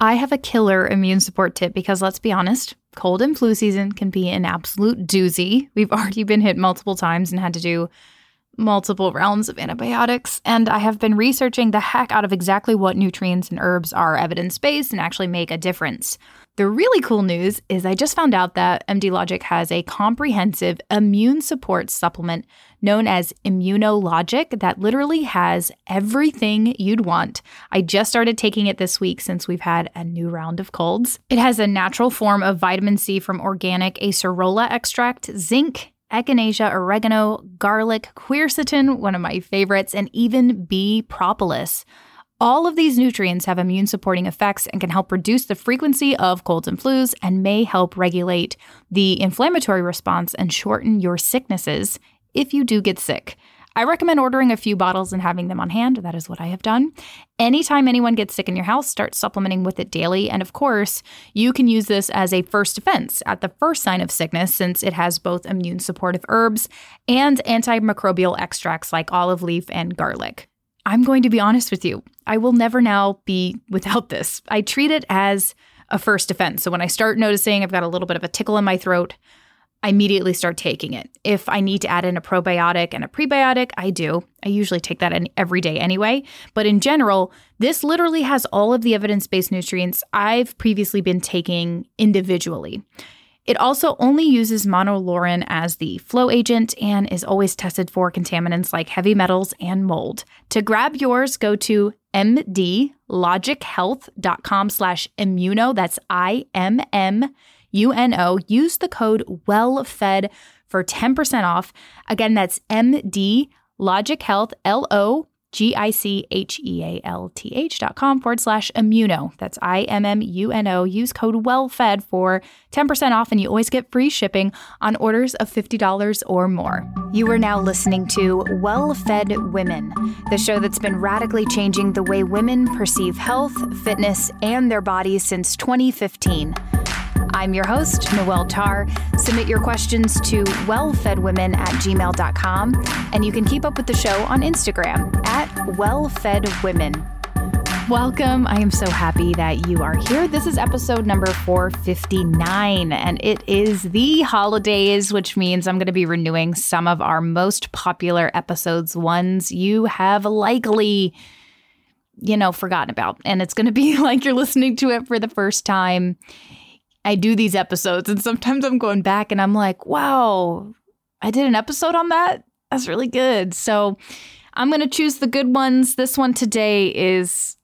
I have a killer immune support tip because let's be honest, cold and flu season can be an absolute doozy. We've already been hit multiple times and had to do multiple rounds of antibiotics, and I have been researching the heck out of exactly what nutrients and herbs are evidence based and actually make a difference. The really cool news is I just found out that MD Logic has a comprehensive immune support supplement known as Immunologic that literally has everything you'd want. I just started taking it this week since we've had a new round of colds. It has a natural form of vitamin C from organic acerola extract, zinc, echinacea, oregano, garlic, quercetin, one of my favorites, and even bee propolis. All of these nutrients have immune supporting effects and can help reduce the frequency of colds and flus and may help regulate the inflammatory response and shorten your sicknesses if you do get sick. I recommend ordering a few bottles and having them on hand. That is what I have done. Anytime anyone gets sick in your house, start supplementing with it daily. And of course, you can use this as a first defense at the first sign of sickness since it has both immune supportive herbs and antimicrobial extracts like olive leaf and garlic. I'm going to be honest with you, I will never now be without this. I treat it as a first defense. So when I start noticing I've got a little bit of a tickle in my throat, I immediately start taking it. If I need to add in a probiotic and a prebiotic, I do. I usually take that in every day anyway. But in general, this literally has all of the evidence based nutrients I've previously been taking individually. It also only uses monolaurin as the flow agent and is always tested for contaminants like heavy metals and mold. To grab yours, go to mdlogichealth.com slash immuno. That's I-M-M U-N-O. Use the code WELLFED for 10% off. Again, that's MD Logic Health, L-O G I C H E A L T H dot com forward slash immuno. That's I M M U N O. Use code WELLFED for 10% off, and you always get free shipping on orders of $50 or more. You are now listening to Well Fed Women, the show that's been radically changing the way women perceive health, fitness, and their bodies since 2015. I'm your host, Noelle Tarr. Submit your questions to wellfedwomen at gmail.com, and you can keep up with the show on Instagram at wellfedwomen. Welcome. I am so happy that you are here. This is episode number 459, and it is the holidays, which means I'm going to be renewing some of our most popular episodes, ones you have likely, you know, forgotten about. And it's going to be like you're listening to it for the first time. I do these episodes, and sometimes I'm going back and I'm like, wow, I did an episode on that. That's really good. So I'm going to choose the good ones. This one today is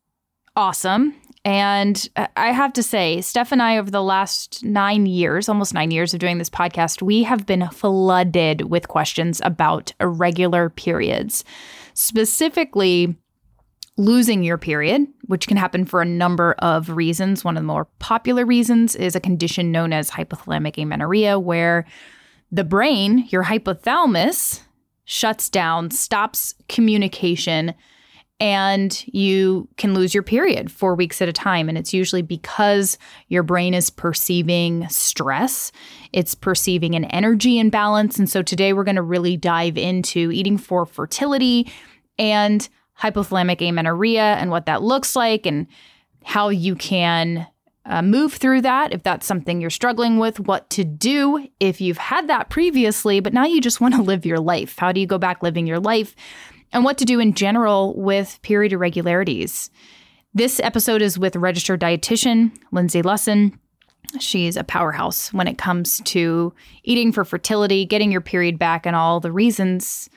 awesome. And I have to say, Steph and I, over the last nine years, almost nine years of doing this podcast, we have been flooded with questions about irregular periods. Specifically, losing your period, which can happen for a number of reasons. One of the more popular reasons is a condition known as hypothalamic amenorrhea, where the brain, your hypothalamus, shuts down, stops communication, and you can lose your period four weeks at a time. And it's usually because your brain is perceiving stress, it's perceiving an energy imbalance. And so today we're going to really dive into eating for fertility and hypothalamic amenorrhea and what that looks like and how you can uh, move through that if that's something you're struggling with, what to do if you've had that previously, but now you just want to live your life. How do you go back living your life? And what to do in general with period irregularities. This episode is with registered dietitian Lindsey Lusson. She's a powerhouse when it comes to eating for fertility, getting your period back, and all the reasons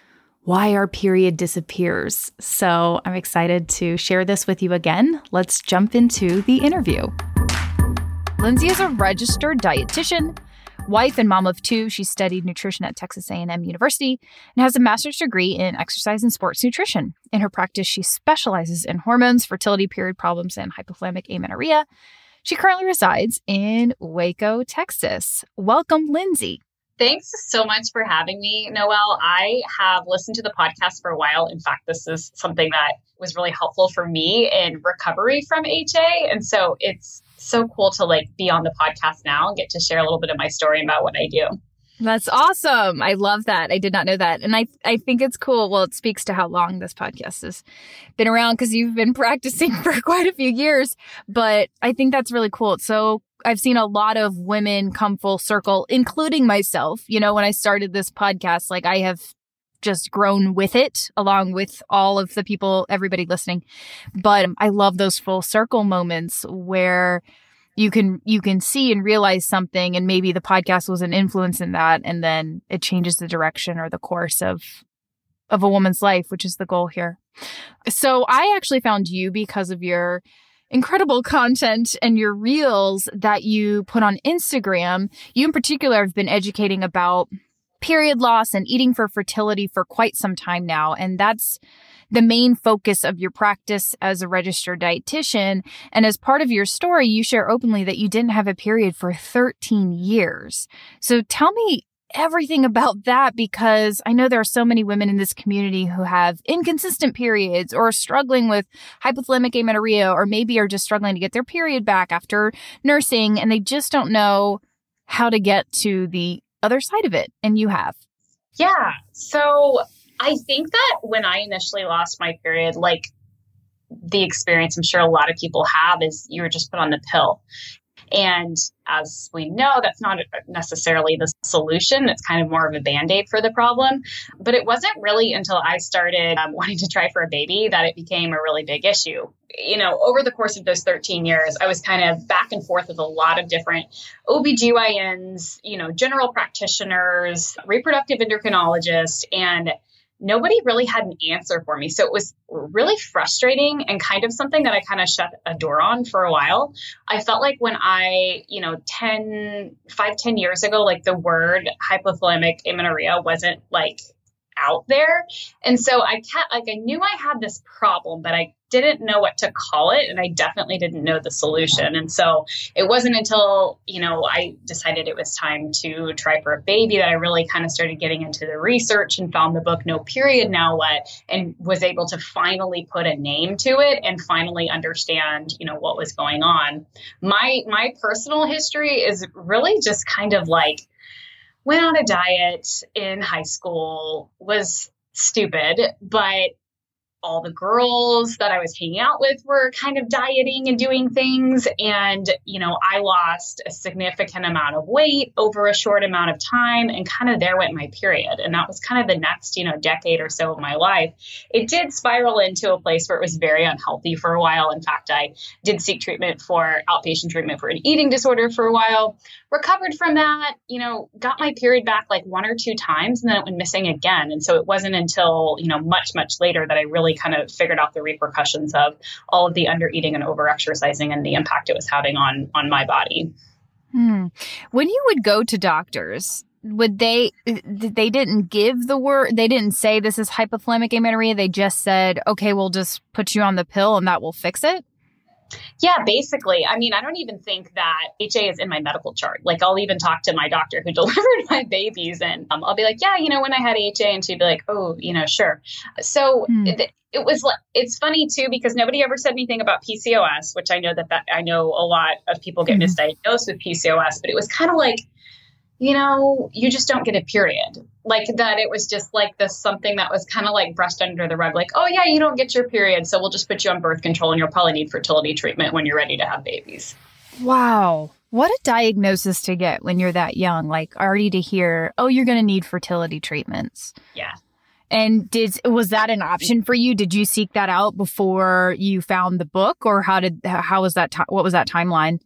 why our period disappears. So I'm excited to share this with you again. Let's jump into the interview. Lindsey is a registered dietitian, wife and mom of two. She studied nutrition at Texas A&M University and has a master's degree in exercise and sports nutrition. In her practice, she specializes in hormones, fertility, period problems, and hypothalamic amenorrhea. She currently resides in Waco, Texas. Welcome, Lindsey. Thanks so much for having me, Noelle. I have listened to the podcast for a while. In fact, this is something that was really helpful for me in recovery from HA. And so it's so cool to like be on the podcast now and get to share a little bit of my story about what I do. That's awesome. I love that. I did not know that. And I I think it's cool. Well, it speaks to how long this podcast has been around because you've been practicing for quite a few years. But I think that's really cool. It's so I've seen a lot of women come full circle, including myself. You know, when I started this podcast, like I have just grown with it along with all of the people, everybody listening. But I love those full circle moments where you can you can see and realize something and maybe the podcast was an influence in that and then it changes the direction or the course of of a woman's life which is the goal here so i actually found you because of your incredible content and your reels that you put on instagram you in particular have been educating about period loss and eating for fertility for quite some time now and that's the main focus of your practice as a registered dietitian. And as part of your story, you share openly that you didn't have a period for 13 years. So tell me everything about that because I know there are so many women in this community who have inconsistent periods or are struggling with hypothalamic amenorrhea or maybe are just struggling to get their period back after nursing and they just don't know how to get to the other side of it. And you have. Yeah. So I think that when I initially lost my period, like the experience I'm sure a lot of people have is you were just put on the pill. And as we know, that's not necessarily the solution. It's kind of more of a band aid for the problem. But it wasn't really until I started um, wanting to try for a baby that it became a really big issue. You know, over the course of those 13 years, I was kind of back and forth with a lot of different OBGYNs, you know, general practitioners, reproductive endocrinologists, and nobody really had an answer for me. So it was really frustrating and kind of something that I kind of shut a door on for a while. I felt like when I, you know, 10, 5, 10 years ago, like the word hypothalamic amenorrhea wasn't like out there. And so I kept like I knew I had this problem, but I didn't know what to call it and I definitely didn't know the solution. And so it wasn't until, you know, I decided it was time to try for a baby that I really kind of started getting into the research and found the book No Period Now What and was able to finally put a name to it and finally understand, you know, what was going on. My my personal history is really just kind of like went on a diet in high school, was stupid, but all the girls that I was hanging out with were kind of dieting and doing things. And, you know, I lost a significant amount of weight over a short amount of time. And kind of there went my period. And that was kind of the next, you know, decade or so of my life. It did spiral into a place where it was very unhealthy for a while. In fact, I did seek treatment for outpatient treatment for an eating disorder for a while, recovered from that, you know, got my period back like one or two times and then it went missing again. And so it wasn't until, you know, much, much later that I really kind of figured out the repercussions of all of the under eating and over exercising and the impact it was having on on my body. Hmm. When you would go to doctors, would they they didn't give the word they didn't say this is hypothalamic amenorrhea they just said okay we'll just put you on the pill and that will fix it yeah, basically. I mean, I don't even think that HA is in my medical chart. Like, I'll even talk to my doctor who delivered my babies, and um, I'll be like, yeah, you know, when I had HA, and she'd be like, oh, you know, sure. So hmm. it, it, was. Like, it's funny too because nobody ever said anything about PCOS, which I know that, that I know a lot of people get mm-hmm. misdiagnosed with PCOS, but it was kind of like you know, you just don't get a period. Like that, it was just like this something that was kind of like brushed under the rug. Like, oh, yeah, you don't get your period. So we'll just put you on birth control and you'll probably need fertility treatment when you're ready to have babies. Wow. What a diagnosis to get when you're that young. Like, already to hear, oh, you're going to need fertility treatments. Yeah. And did was that an option for you? Did you seek that out before you found the book, or how did how was that? what was that timeline?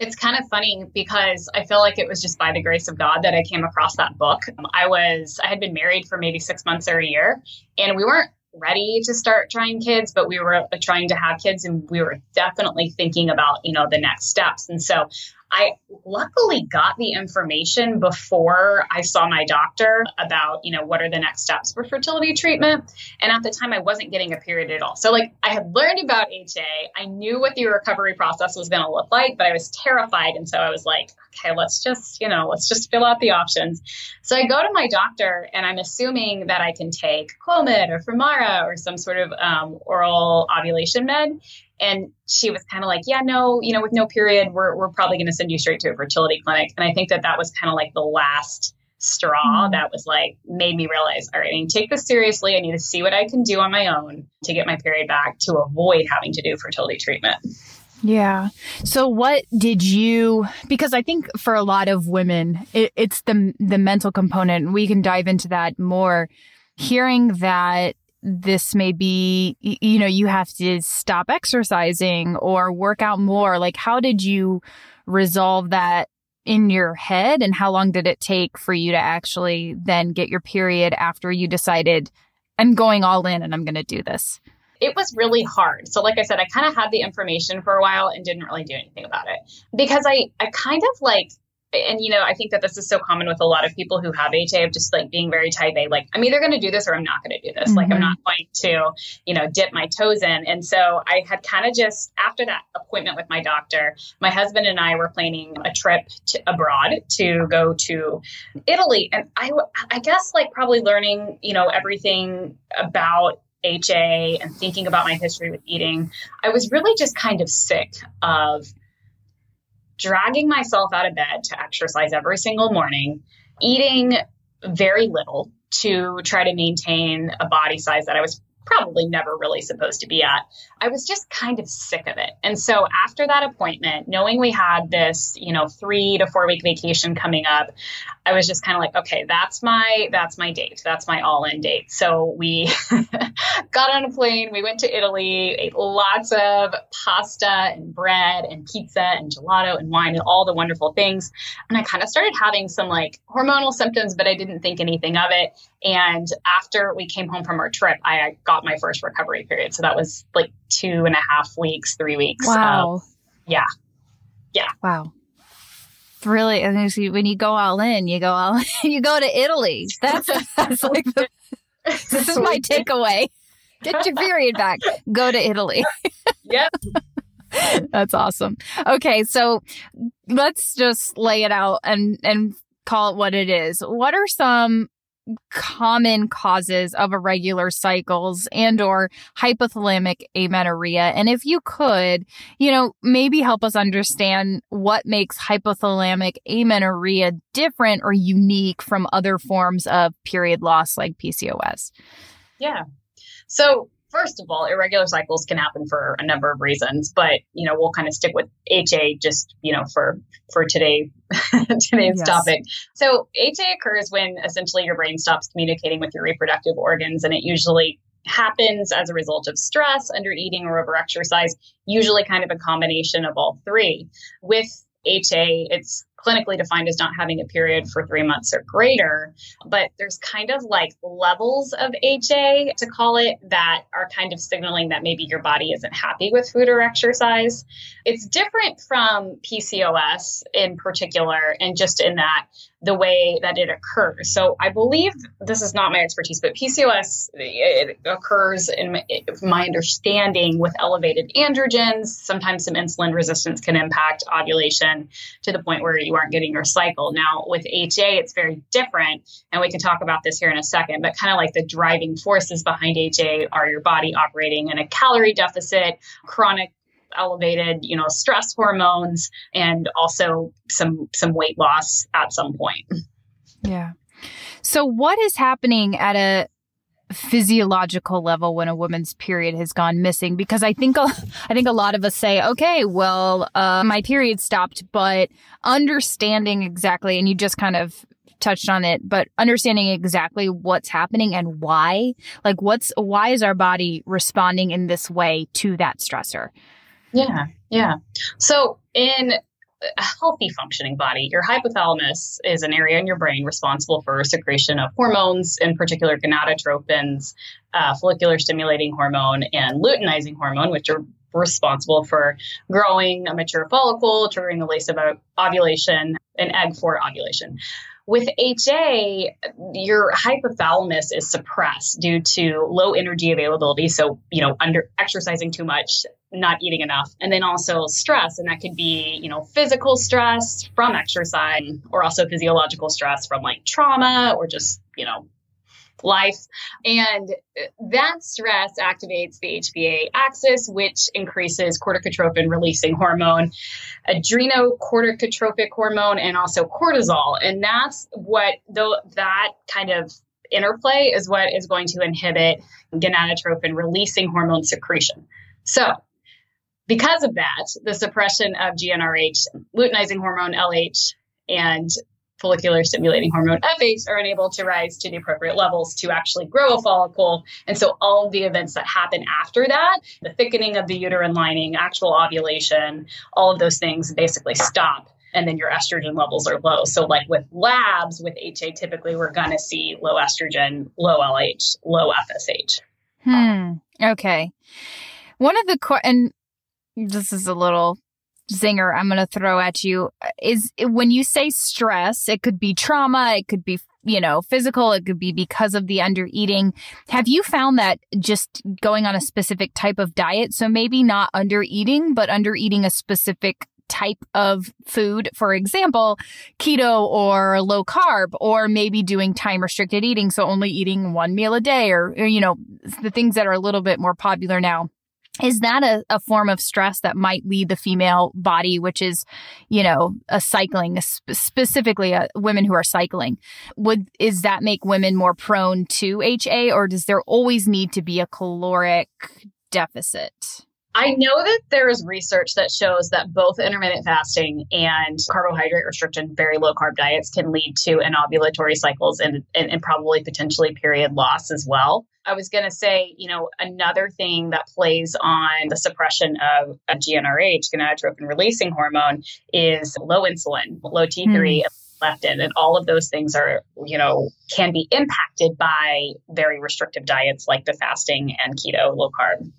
It's kind of funny because I feel like it was just by the grace of God that I came across that book. I was, I had been married for maybe six months or a year, and we weren't ready to start trying kids, but we were trying to have kids and we were definitely thinking about, you know, the next steps. And so I luckily got the information before I saw my doctor about, you know, what are the next steps for fertility treatment. And at the time, I wasn't getting a period at all. So, like, I had learned about HA. I knew what the recovery process was going to look like, but I was terrified. And so I was like, okay, let's just, you know, let's just fill out the options. So I go to my doctor and I'm assuming that I can take Clomid or Femara or some sort of um, oral ovulation med. And she was kind of like, yeah, no, you know, with no period, we're, we're probably going to send you straight to a fertility clinic. And I think that that was kind of like the last straw mm-hmm. that was like made me realize all right i need to take this seriously i need to see what i can do on my own to get my period back to avoid having to do fertility treatment yeah. So what did you because I think for a lot of women it, it's the the mental component. We can dive into that more hearing that this may be you know you have to stop exercising or work out more. Like how did you resolve that in your head? And how long did it take for you to actually then get your period after you decided I'm going all in and I'm going to do this it was really hard. So, like I said, I kind of had the information for a while and didn't really do anything about it. Because I, I kind of like, and you know, I think that this is so common with a lot of people who have HA of just like being very type A, like, I'm either going to do this or I'm not going to do this. Mm-hmm. Like, I'm mm-hmm. not going to, you know, dip my toes in. And so I had kind of just, after that appointment with my doctor, my husband and I were planning a trip to, abroad to go to Italy. And I, I guess like probably learning, you know, everything about HA and thinking about my history with eating, I was really just kind of sick of dragging myself out of bed to exercise every single morning, eating very little to try to maintain a body size that I was probably never really supposed to be at. I was just kind of sick of it. And so after that appointment, knowing we had this, you know, 3 to 4 week vacation coming up, I was just kind of like, okay, that's my that's my date. That's my all-in date. So we got on a plane, we went to Italy, ate lots of pasta and bread and pizza and gelato and wine and all the wonderful things. And I kind of started having some like hormonal symptoms, but I didn't think anything of it. And after we came home from our trip, I got my first recovery period. So that was like two and a half weeks, three weeks. Wow. yeah. Yeah. Wow really and when you go all in you go all you go to italy. That's, that's like the, this is my takeaway. Get your period back. Go to italy. Yep. That's awesome. Okay so let's just lay it out and and call it what it is. What are some common causes of irregular cycles and or hypothalamic amenorrhea. And if you could you know maybe help us understand what makes hypothalamic amenorrhea different or unique from other forms of period loss like PCOS yeah. So first of all, irregular cycles can happen for a number of reasons, but you know, we'll kind of stick with HA just, you know, for for today today's yes. topic. So HA occurs when essentially your brain stops communicating with your reproductive organs and it usually happens as a result of stress, under eating or over exercise, usually kind of a combination of all three. With HA, it's clinically defined as not having a period for three months or greater. But there's kind of like levels of HA to call it that are kind of signaling that maybe your body isn't happy with food or exercise. It's different from PCOS in particular, and just in that the way that it occurs. So I believe this is not my expertise, but PCOS it occurs in my understanding with elevated androgens. Sometimes some insulin resistance can impact ovulation to the point where you aren't getting your cycle. Now with HA, it's very different, and we can talk about this here in a second. But kind of like the driving forces behind HA are your body operating in a calorie deficit, chronic elevated, you know, stress hormones and also some some weight loss at some point. Yeah. So what is happening at a physiological level when a woman's period has gone missing because I think I think a lot of us say okay well uh, my period stopped but understanding exactly and you just kind of touched on it but understanding exactly what's happening and why like what's why is our body responding in this way to that stressor yeah, yeah. So in a healthy functioning body, your hypothalamus is an area in your brain responsible for secretion of hormones, in particular gonadotropins, uh, follicular stimulating hormone, and luteinizing hormone, which are responsible for growing a mature follicle, triggering the release of ovulation, an egg for ovulation. With HA, your hypothalamus is suppressed due to low energy availability. So, you know, under exercising too much, not eating enough, and then also stress. And that could be, you know, physical stress from exercise or also physiological stress from like trauma or just, you know, life. And uh, that stress activates the HPA axis, which increases corticotropin releasing hormone, adrenocorticotropic hormone, and also cortisol. And that's what though that kind of interplay is what is going to inhibit gonadotropin releasing hormone secretion. So because of that, the suppression of GnRH, luteinizing hormone LH, and follicular stimulating hormone FH are unable to rise to the appropriate levels to actually grow a follicle. And so all of the events that happen after that, the thickening of the uterine lining, actual ovulation, all of those things basically stop. And then your estrogen levels are low. So, like with labs, with HA, typically we're going to see low estrogen, low LH, low FSH. Hmm. Okay. One of the, and this is a little zinger I'm going to throw at you is when you say stress, it could be trauma, it could be, you know, physical, it could be because of the under eating. Have you found that just going on a specific type of diet, so maybe not under eating, but under eating a specific type of food, for example, keto or low carb, or maybe doing time restricted eating, so only eating one meal a day, or, or, you know, the things that are a little bit more popular now is that a, a form of stress that might lead the female body, which is, you know, a cycling, specifically uh, women who are cycling? Would is that make women more prone to HA, or does there always need to be a caloric deficit? I know that there is research that shows that both intermittent fasting and carbohydrate restriction, very low carb diets can lead to anovulatory cycles and, and, and probably potentially period loss as well. I was going to say, you know, another thing that plays on the suppression of, of GnRH, gonadotropin releasing hormone, is low insulin, low T3. Mm leptin and all of those things are you know can be impacted by very restrictive diets like the fasting and keto low carb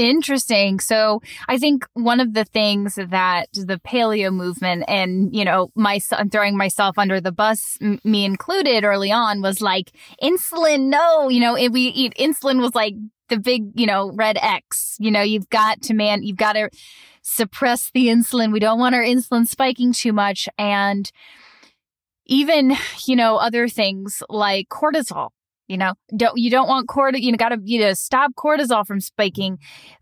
Interesting. So I think one of the things that the paleo movement and, you know, my, throwing myself under the bus, m- me included early on was like insulin. No, you know, if we eat insulin was like the big, you know, red X, you know, you've got to man, you've got to suppress the insulin. We don't want our insulin spiking too much. And even, you know, other things like cortisol you know, don't you don't want cortisol. You know got to you know stop cortisol from spiking.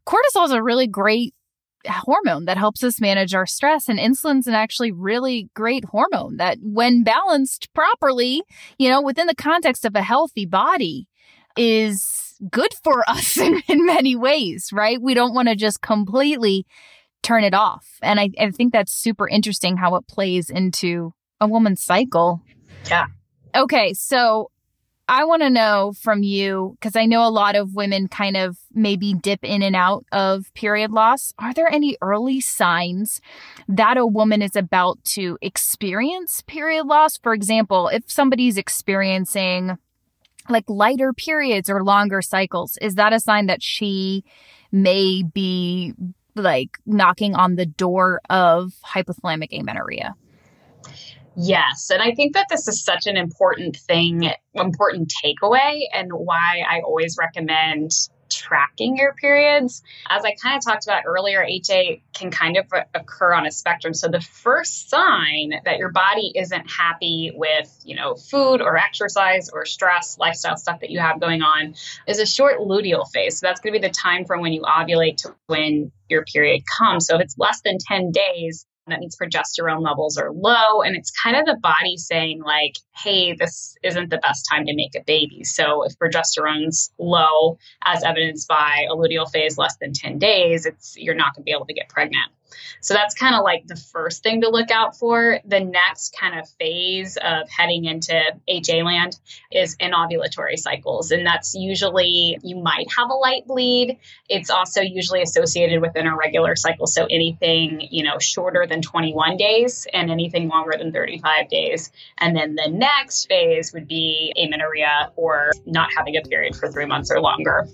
Cortisol is a really great hormone that helps us manage our stress, and insulin's an actually really great hormone that, when balanced properly, you know, within the context of a healthy body, is good for us in, in many ways. Right? We don't want to just completely turn it off, and I, I think that's super interesting how it plays into a woman's cycle. Yeah. Okay, so I want to know from you, because I know a lot of women kind of maybe dip in and out of period loss. Are there any early signs that a woman is about to experience period loss? For example, if somebody's experiencing like lighter periods or longer cycles, is that a sign that she may be like knocking on the door of hypothalamic amenorrhea? Yes. And I think that this is such an important thing, important takeaway, and why I always recommend tracking your periods. As I kind of talked about earlier, HA can kind of uh, occur on a spectrum. So the first sign that your body isn't happy with, you know, food or exercise or stress, lifestyle stuff that you have going on is a short luteal phase. So that's going to be the time from when you ovulate to when your period comes. So if it's less than 10 days, that means progesterone levels are low. And it's kind of the body saying, like, hey, this isn't the best time to make a baby. So if progesterone's low, as evidenced by a luteal phase less than 10 days, it's you're not going to be able to get pregnant. So that's kind of like the first thing to look out for. The next kind of phase of heading into HA land is anovulatory cycles. And that's usually you might have a light bleed. It's also usually associated with an irregular cycle. So anything, you know, shorter than 21 days and anything longer than 35 days. And then the next phase would be amenorrhea or not having a period for three months or longer.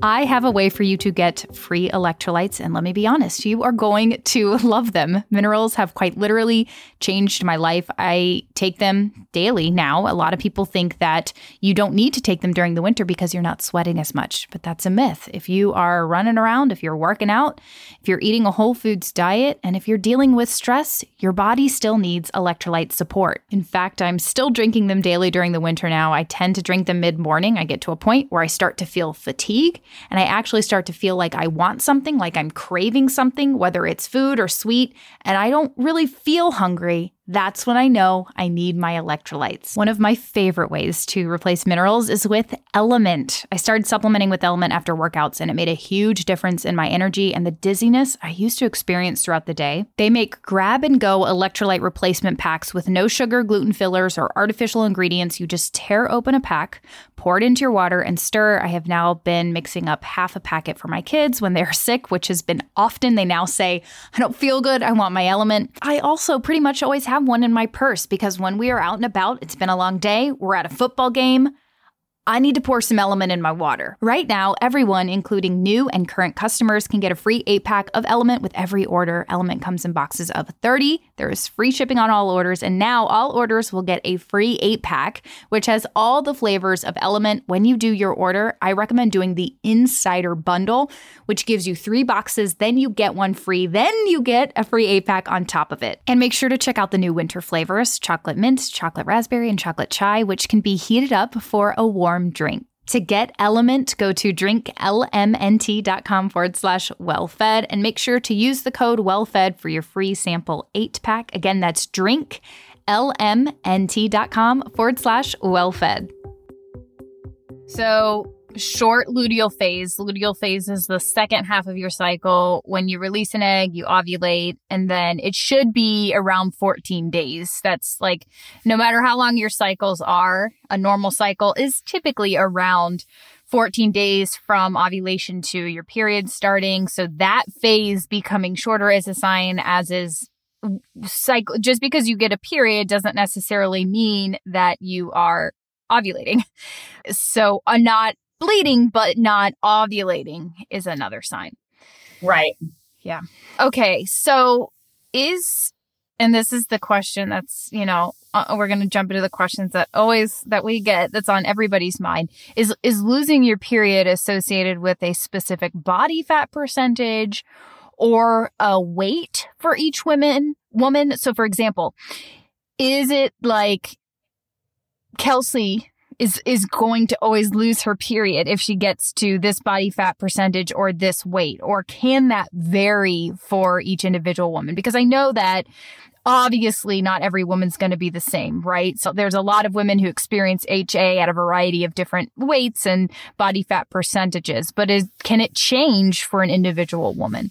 I have a way for you to get free electrolytes, and let me be honest, you are going to love them. Minerals have quite literally changed my life. I take them daily now. A lot of people think that you don't need to take them during the winter because you're not sweating as much, but that's a myth. If you are running around, if you're working out, if you're eating a whole foods diet, and if you're dealing with stress, your body still needs electrolyte support. In fact, I'm still drinking them daily during the winter now. I tend to drink them mid morning. I get to a point where I start to feel fatigue and I actually start to feel like I want something, like I'm craving something, whether it's food or sweet, and I don't really feel hungry that's when I know I need my electrolytes. One of my favorite ways to replace minerals is with Element. I started supplementing with Element after workouts, and it made a huge difference in my energy and the dizziness I used to experience throughout the day. They make grab and go electrolyte replacement packs with no sugar, gluten fillers, or artificial ingredients. You just tear open a pack, pour it into your water, and stir. I have now been mixing up half a packet for my kids when they're sick, which has been often. They now say, I don't feel good. I want my element. I also pretty much always have have one in my purse because when we are out and about, it's been a long day, we're at a football game, I need to pour some element in my water. Right now, everyone, including new and current customers, can get a free eight pack of element with every order. Element comes in boxes of 30. There is free shipping on all orders, and now all orders will get a free eight pack, which has all the flavors of element. When you do your order, I recommend doing the Insider Bundle, which gives you three boxes, then you get one free, then you get a free eight pack on top of it. And make sure to check out the new winter flavors chocolate mint, chocolate raspberry, and chocolate chai, which can be heated up for a warm drink. To get Element, go to drinklmnt.com forward slash wellfed and make sure to use the code wellfed for your free sample eight pack. Again, that's drinklmnt.com forward slash wellfed. So short luteal phase. Luteal phase is the second half of your cycle. When you release an egg, you ovulate, and then it should be around 14 days. That's like no matter how long your cycles are, a normal cycle is typically around 14 days from ovulation to your period starting. So that phase becoming shorter is a sign, as is cycle. Just because you get a period doesn't necessarily mean that you are ovulating. So, uh, not bleeding but not ovulating is another sign. Right. Yeah. Okay. So is and this is the question that's, you know, uh, we're going to jump into the questions that always that we get that's on everybody's mind is is losing your period associated with a specific body fat percentage or a weight for each woman woman so for example is it like Kelsey is is going to always lose her period if she gets to this body fat percentage or this weight or can that vary for each individual woman? Because i know that obviously not every woman's going to be the same right? So there's a lot of women who experience ha at a variety of different weights and body fat percentages but is can it change for an individual woman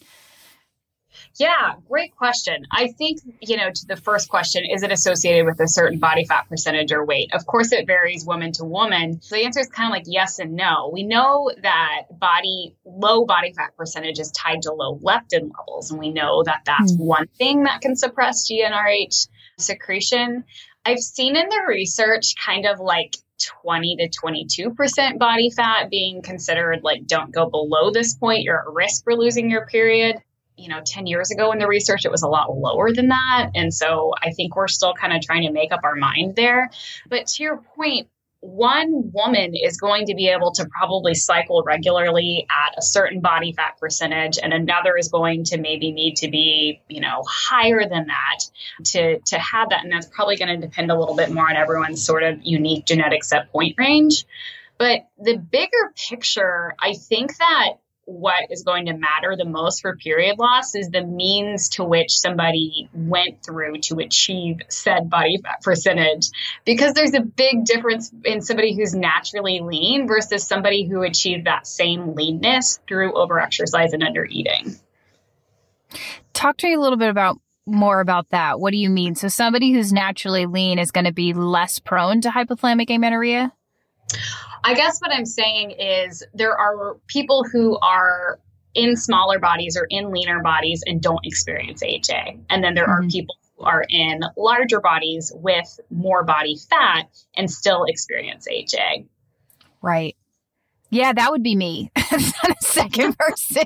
yeah, great question. I think, you know, to the first question, is it associated with a certain body fat percentage or weight? Of course, it varies woman to woman. So the answer is kind of like yes and no. We know that body, low body fat percentage is tied to low leptin levels. And we know that that's mm. one thing that can suppress GnRH secretion. I've seen in the research kind of like 20 to 22% body fat being considered like don't go below this point, you're at risk for losing your period you know 10 years ago in the research it was a lot lower than that. And so i think we're still kind of trying to make up our mind there. But to your point one woman is going to be able to probably cycle regularly at a certain body fat percentage and another is going to maybe need to be you know higher than that to to have that. And that's probably going to depend a little bit more on everyone's sort of unique genetic set point range. But the bigger picture i think that what is going to matter the most for period loss is the means to which somebody went through to achieve said body fat percentage. Because there's a big difference in somebody who's naturally lean versus somebody who achieved that same leanness through overexercise and under eating. Talk to me a little bit about more about that. What do you mean? So somebody who's naturally lean is going to be less prone to hypothalamic amenorrhea? I guess what I'm saying is there are people who are in smaller bodies or in leaner bodies and don't experience AHA. And then there mm-hmm. are people who are in larger bodies with more body fat and still experience AHA. Right. Yeah, that would be me. not a second person.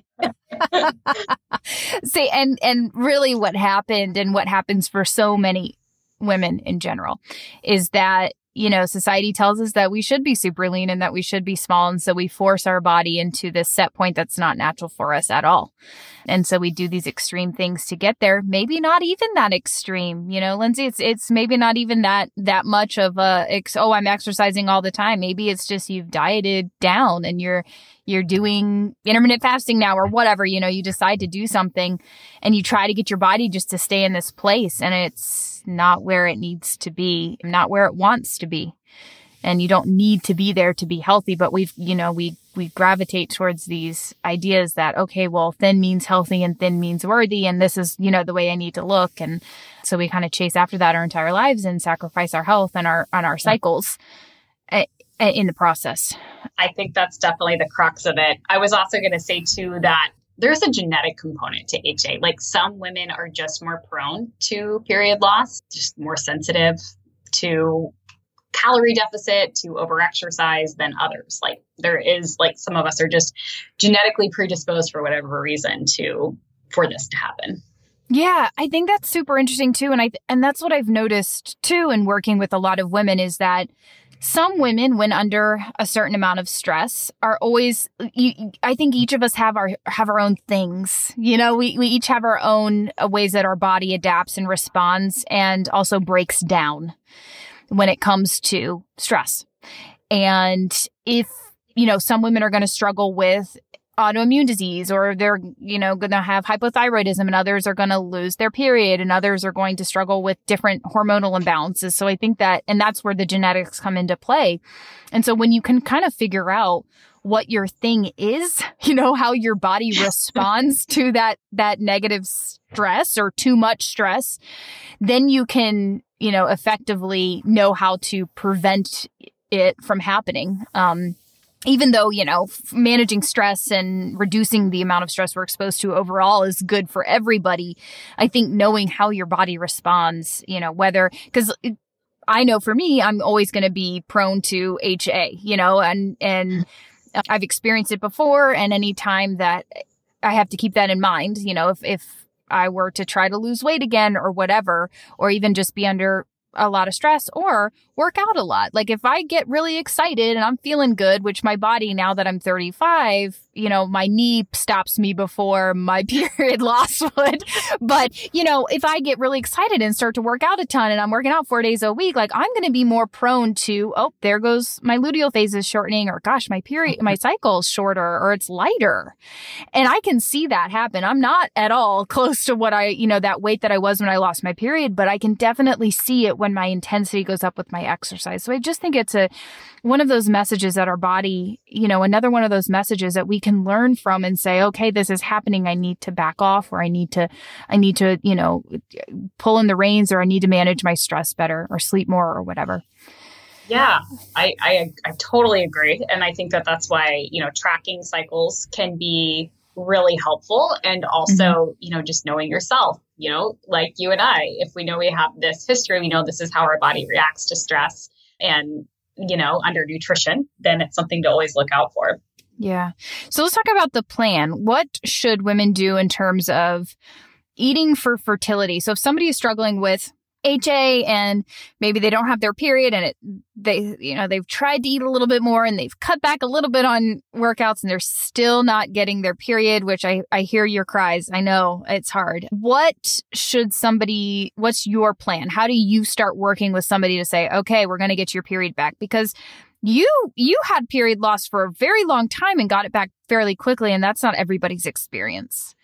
See, and and really what happened and what happens for so many women in general is that you know, society tells us that we should be super lean and that we should be small. And so we force our body into this set point that's not natural for us at all. And so we do these extreme things to get there. Maybe not even that extreme, you know, Lindsey, it's, it's maybe not even that, that much of a, ex- oh, I'm exercising all the time. Maybe it's just you've dieted down and you're, you're doing intermittent fasting now or whatever, you know, you decide to do something and you try to get your body just to stay in this place and it's, not where it needs to be, not where it wants to be. And you don't need to be there to be healthy, but we've, you know, we, we gravitate towards these ideas that, okay, well, thin means healthy and thin means worthy. And this is, you know, the way I need to look. And so we kind of chase after that our entire lives and sacrifice our health and our, on our cycles eh, eh, in the process. I think that's definitely the crux of it. I was also going to say too that there's a genetic component to HA. Like some women are just more prone to period loss, just more sensitive to calorie deficit, to overexercise than others. Like there is like some of us are just genetically predisposed for whatever reason to for this to happen. Yeah, I think that's super interesting too and I and that's what I've noticed too in working with a lot of women is that some women when under a certain amount of stress are always you, i think each of us have our have our own things. You know we, we each have our own uh, ways that our body adapts and responds and also breaks down when it comes to stress. And if you know some women are going to struggle with autoimmune disease or they're, you know, going to have hypothyroidism and others are going to lose their period and others are going to struggle with different hormonal imbalances. So I think that, and that's where the genetics come into play. And so when you can kind of figure out what your thing is, you know, how your body responds to that, that negative stress or too much stress, then you can, you know, effectively know how to prevent it from happening. Um, even though, you know, managing stress and reducing the amount of stress we're exposed to overall is good for everybody, I think knowing how your body responds, you know, whether, cause I know for me, I'm always going to be prone to HA, you know, and, and I've experienced it before. And anytime that I have to keep that in mind, you know, if, if I were to try to lose weight again or whatever, or even just be under a lot of stress or work out a lot. Like if I get really excited and I'm feeling good, which my body now that I'm 35, you know, my knee stops me before my period loss would. But, you know, if I get really excited and start to work out a ton and I'm working out four days a week, like I'm going to be more prone to, oh, there goes my luteal phase is shortening or gosh, my period, my mm-hmm. cycle is shorter or it's lighter. And I can see that happen. I'm not at all close to what I, you know, that weight that I was when I lost my period, but I can definitely see it when my intensity goes up with my exercise. So I just think it's a, one of those messages that our body, you know, another one of those messages that we can learn from and say, okay, this is happening. I need to back off or I need to, I need to, you know, pull in the reins or I need to manage my stress better or sleep more or whatever. Yeah, I, I, I totally agree. And I think that that's why, you know, tracking cycles can be really helpful and also mm-hmm. you know just knowing yourself you know like you and i if we know we have this history we know this is how our body reacts to stress and you know, under nutrition, then it's something to always look out for. Yeah. So let's talk about the plan. What should women do in terms of eating for fertility? So if somebody is struggling with HA and maybe they don't have their period and it they you know they've tried to eat a little bit more and they've cut back a little bit on workouts and they're still not getting their period which I I hear your cries I know it's hard what should somebody what's your plan how do you start working with somebody to say okay we're going to get your period back because you you had period loss for a very long time and got it back fairly quickly and that's not everybody's experience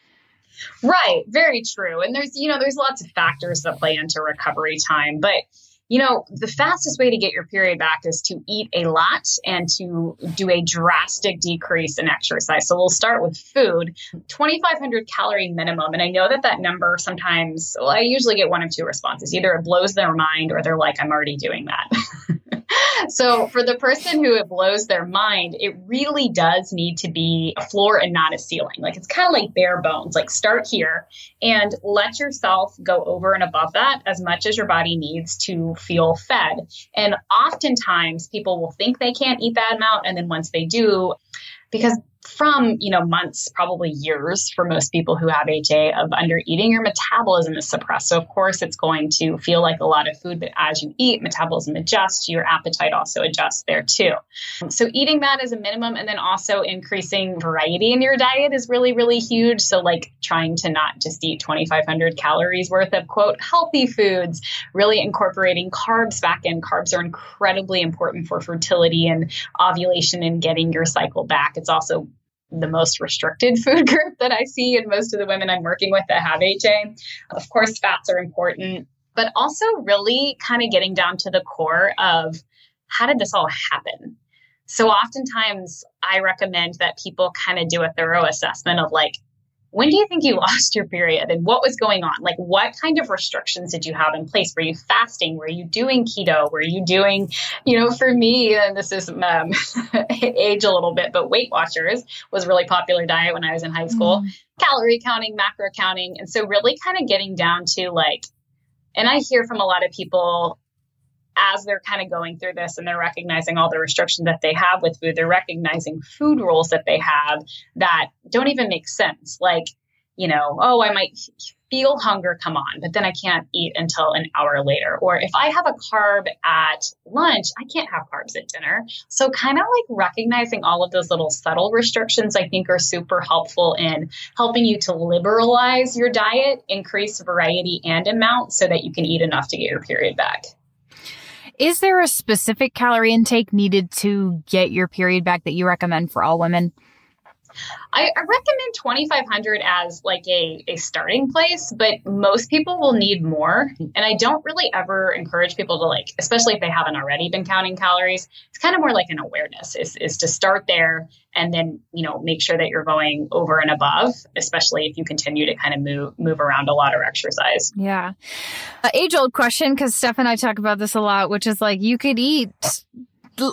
Right, very true. And there's, you know, there's lots of factors that play into recovery time, but you know, the fastest way to get your period back is to eat a lot and to do a drastic decrease in exercise. So we'll start with food, 2,500 calorie minimum. And I know that that number sometimes, well, I usually get one of two responses. Either it blows their mind or they're like, I'm already doing that. so for the person who it blows their mind, it really does need to be a floor and not a ceiling. Like it's kind of like bare bones. Like start here and let yourself go over and above that as much as your body needs to feel fed. And oftentimes people will think they can't eat that amount. And then once they do, because from you know months probably years for most people who have ha of under eating your metabolism is suppressed. So of course it's going to feel like a lot of food but as you eat metabolism adjusts your appetite also adjusts there too. So eating that is a minimum and then also increasing variety in your diet is really really huge. So like trying to not just eat 2500 calories worth of quote healthy foods really incorporating carbs back in. Carbs are incredibly important for fertility and ovulation and getting your cycle back. It's also the most restricted food group that I see in most of the women I'm working with that have HA. Of course, fats are important, but also really kind of getting down to the core of how did this all happen? So oftentimes I recommend that people kind of do a thorough assessment of like, when do you think you lost your period and what was going on? Like, what kind of restrictions did you have in place? Were you fasting? Were you doing keto? Were you doing, you know, for me, and this is um, age a little bit, but Weight Watchers was a really popular diet when I was in high school. Mm. Calorie counting, macro counting. And so, really kind of getting down to like, and I hear from a lot of people as they're kind of going through this and they're recognizing all the restrictions that they have with food, they're recognizing food rules that they have that don't even make sense. Like, you know, oh, I might feel hunger come on, but then I can't eat until an hour later. Or if I have a carb at lunch, I can't have carbs at dinner. So, kind of like recognizing all of those little subtle restrictions, I think are super helpful in helping you to liberalize your diet, increase variety and amount so that you can eat enough to get your period back. Is there a specific calorie intake needed to get your period back that you recommend for all women? I, I recommend 2500 as like a, a starting place, but most people will need more. And I don't really ever encourage people to like, especially if they haven't already been counting calories. It's kind of more like an awareness is, is to start there and then, you know, make sure that you're going over and above, especially if you continue to kind of move, move around a lot or exercise. Yeah. Uh, age old question. Cause Steph and I talk about this a lot, which is like, you could eat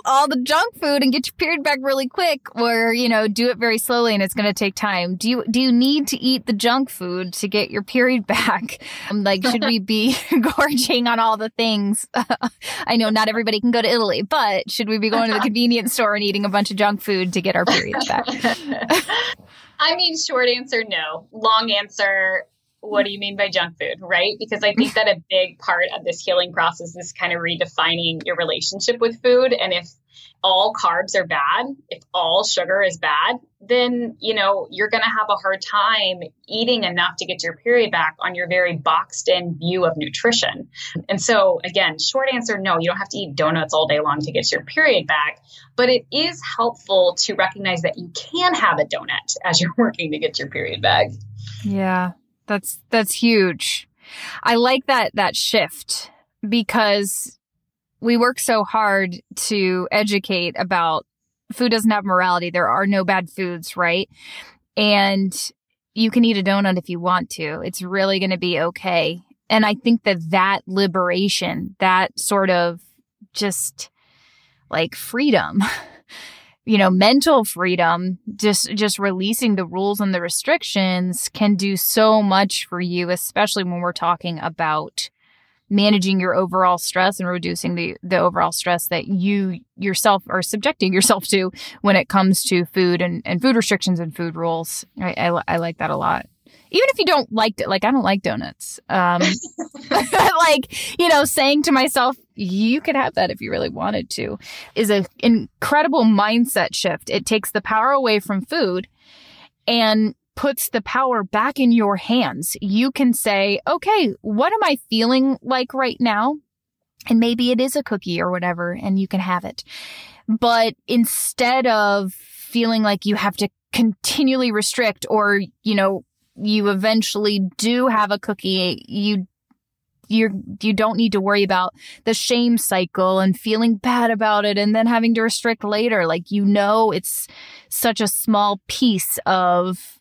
all the junk food and get your period back really quick or you know do it very slowly and it's going to take time. Do you do you need to eat the junk food to get your period back? Um, like should we be gorging on all the things? I know not everybody can go to italy but should we be going to the convenience store and eating a bunch of junk food to get our periods back? I mean short answer no. Long answer what do you mean by junk food, right? Because I think that a big part of this healing process is kind of redefining your relationship with food. And if all carbs are bad, if all sugar is bad, then, you know, you're going to have a hard time eating enough to get your period back on your very boxed in view of nutrition. And so, again, short answer no, you don't have to eat donuts all day long to get your period back, but it is helpful to recognize that you can have a donut as you're working to get your period back. Yeah, that's, that's huge. I like that, that shift because we work so hard to educate about food doesn't have morality. There are no bad foods, right? And you can eat a donut if you want to. It's really going to be okay. And I think that that liberation, that sort of just like freedom you know, mental freedom, just, just releasing the rules and the restrictions can do so much for you, especially when we're talking about managing your overall stress and reducing the, the overall stress that you yourself are subjecting yourself to when it comes to food and, and food restrictions and food rules. I, I, I like that a lot even if you don't like it, like I don't like donuts. Um, like, you know, saying to myself, you could have that if you really wanted to is an incredible mindset shift. It takes the power away from food and puts the power back in your hands. You can say, okay, what am I feeling like right now? And maybe it is a cookie or whatever, and you can have it. But instead of feeling like you have to continually restrict or, you know, you eventually do have a cookie, you you're you don't need to worry about the shame cycle and feeling bad about it and then having to restrict later like you know it's such a small piece of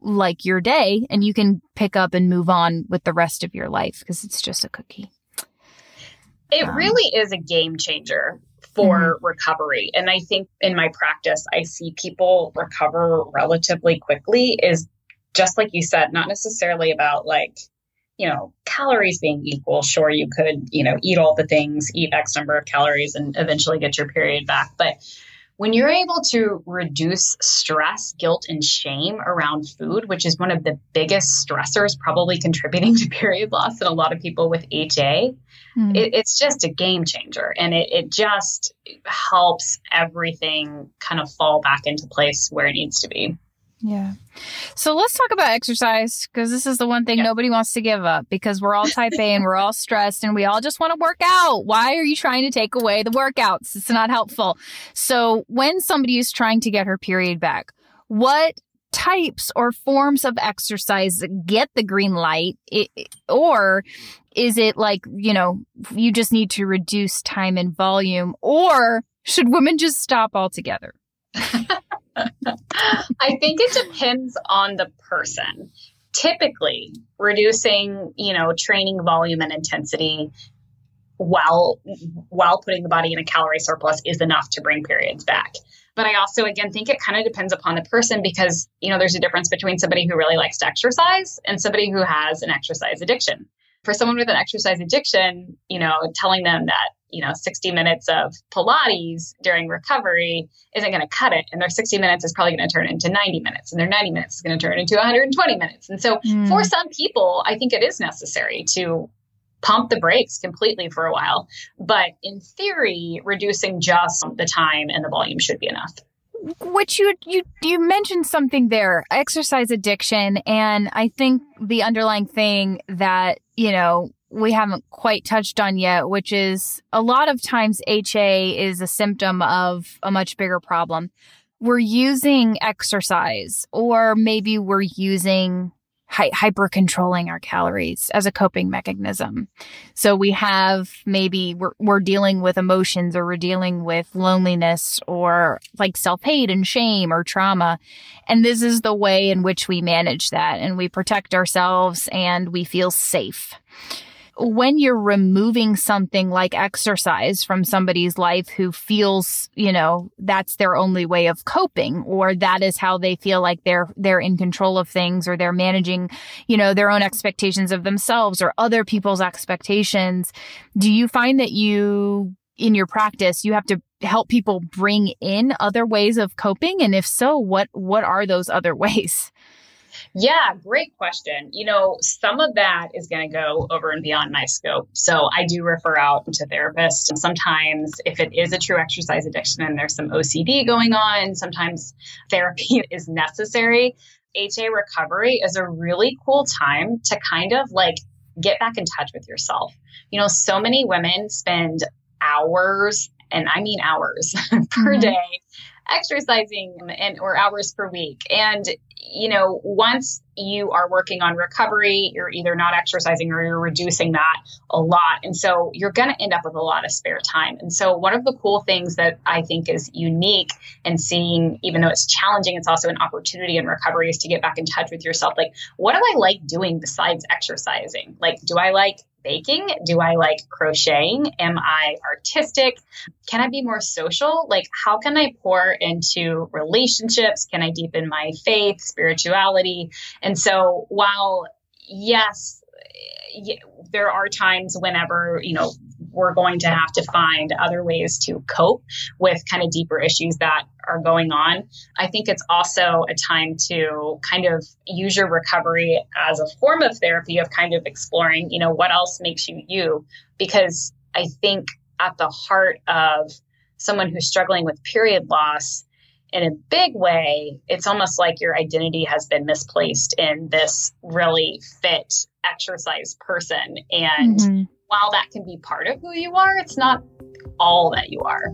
like your day and you can pick up and move on with the rest of your life because it's just a cookie it um, really is a game changer for mm-hmm. recovery. And I think in my practice, I see people recover relatively quickly is just like you said, not necessarily about like, you know, calories being equal. Sure, you could, you know, eat all the things, eat X number of calories and eventually get your period back. But when you're able to reduce stress, guilt, and shame around food, which is one of the biggest stressors probably contributing to period loss in a lot of people with HA, mm. it, it's just a game changer. And it, it just helps everything kind of fall back into place where it needs to be. Yeah. So let's talk about exercise because this is the one thing yeah. nobody wants to give up because we're all type A and we're all stressed and we all just want to work out. Why are you trying to take away the workouts? It's not helpful. So when somebody is trying to get her period back, what types or forms of exercise get the green light it, or is it like, you know, you just need to reduce time and volume or should women just stop altogether? I think it depends on the person. Typically, reducing, you know, training volume and intensity while while putting the body in a calorie surplus is enough to bring periods back. But I also again think it kind of depends upon the person because, you know, there's a difference between somebody who really likes to exercise and somebody who has an exercise addiction. For someone with an exercise addiction, you know, telling them that you know 60 minutes of pilates during recovery isn't going to cut it and their 60 minutes is probably going to turn into 90 minutes and their 90 minutes is going to turn into 120 minutes and so mm. for some people i think it is necessary to pump the brakes completely for a while but in theory reducing just the time and the volume should be enough which you you you mentioned something there exercise addiction and i think the underlying thing that you know we haven't quite touched on yet, which is a lot of times HA is a symptom of a much bigger problem. We're using exercise or maybe we're using hy- hyper controlling our calories as a coping mechanism. So we have maybe we're, we're dealing with emotions or we're dealing with loneliness or like self hate and shame or trauma. And this is the way in which we manage that and we protect ourselves and we feel safe when you're removing something like exercise from somebody's life who feels, you know, that's their only way of coping or that is how they feel like they're they're in control of things or they're managing, you know, their own expectations of themselves or other people's expectations, do you find that you in your practice you have to help people bring in other ways of coping and if so, what what are those other ways? Yeah, great question. You know, some of that is going to go over and beyond my scope. So I do refer out to therapists. And sometimes, if it is a true exercise addiction and there's some OCD going on, sometimes therapy is necessary. HA recovery is a really cool time to kind of like get back in touch with yourself. You know, so many women spend hours, and I mean hours per mm-hmm. day exercising and or hours per week. And you know, once you are working on recovery, you're either not exercising or you're reducing that a lot. And so you're going to end up with a lot of spare time. And so one of the cool things that I think is unique and seeing, even though it's challenging, it's also an opportunity in recovery is to get back in touch with yourself. Like, what do I like doing besides exercising? Like, do I like baking? Do I like crocheting? Am I artistic? Can I be more social? Like, how can I pour into relationships? Can I deepen my faith, spirituality? And so while, yes, there are times whenever, you know, we're going to have to find other ways to cope with kind of deeper issues that are going on. I think it's also a time to kind of use your recovery as a form of therapy of kind of exploring, you know, what else makes you you. Because I think at the heart of someone who's struggling with period loss, in a big way, it's almost like your identity has been misplaced in this really fit exercise person. And mm-hmm. While that can be part of who you are, it's not all that you are.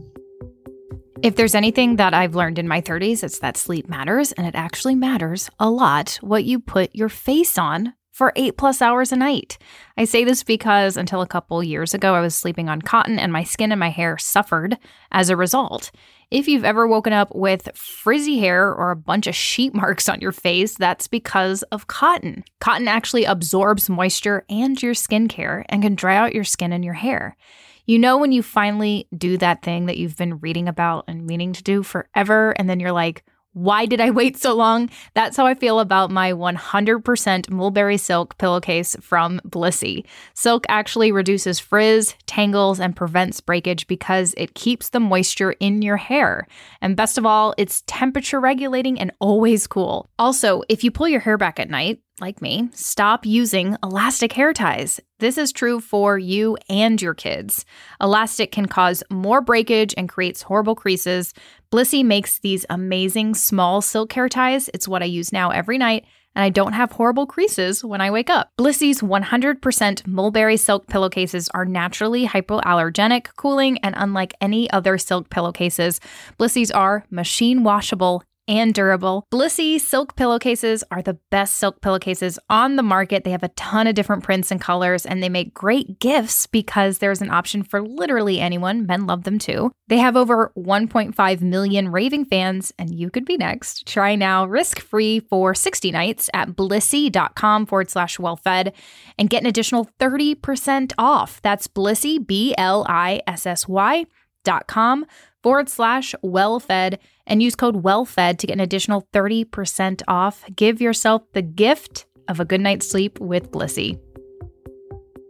If there's anything that I've learned in my 30s, it's that sleep matters, and it actually matters a lot what you put your face on for eight plus hours a night. I say this because until a couple years ago, I was sleeping on cotton and my skin and my hair suffered as a result. If you've ever woken up with frizzy hair or a bunch of sheet marks on your face, that's because of cotton. Cotton actually absorbs moisture and your skincare and can dry out your skin and your hair. You know, when you finally do that thing that you've been reading about and meaning to do forever, and then you're like, why did I wait so long? That's how I feel about my 100% mulberry silk pillowcase from Blissy. Silk actually reduces frizz, tangles, and prevents breakage because it keeps the moisture in your hair. And best of all, it's temperature regulating and always cool. Also, if you pull your hair back at night, like me, stop using elastic hair ties. This is true for you and your kids. Elastic can cause more breakage and creates horrible creases, Blissy makes these amazing small silk hair ties. It's what I use now every night, and I don't have horrible creases when I wake up. Blissy's 100% mulberry silk pillowcases are naturally hypoallergenic, cooling, and unlike any other silk pillowcases, Blissy's are machine washable and durable. Blissy silk pillowcases are the best silk pillowcases on the market. They have a ton of different prints and colors, and they make great gifts because there's an option for literally anyone. Men love them too. They have over 1.5 million raving fans, and you could be next. Try now risk free for 60 nights at blissy.com forward slash well fed and get an additional 30% off. That's blissy, B L I S S Y dot com forward slash well fed and use code WELLFED to get an additional 30% off. Give yourself the gift of a good night's sleep with Blissy.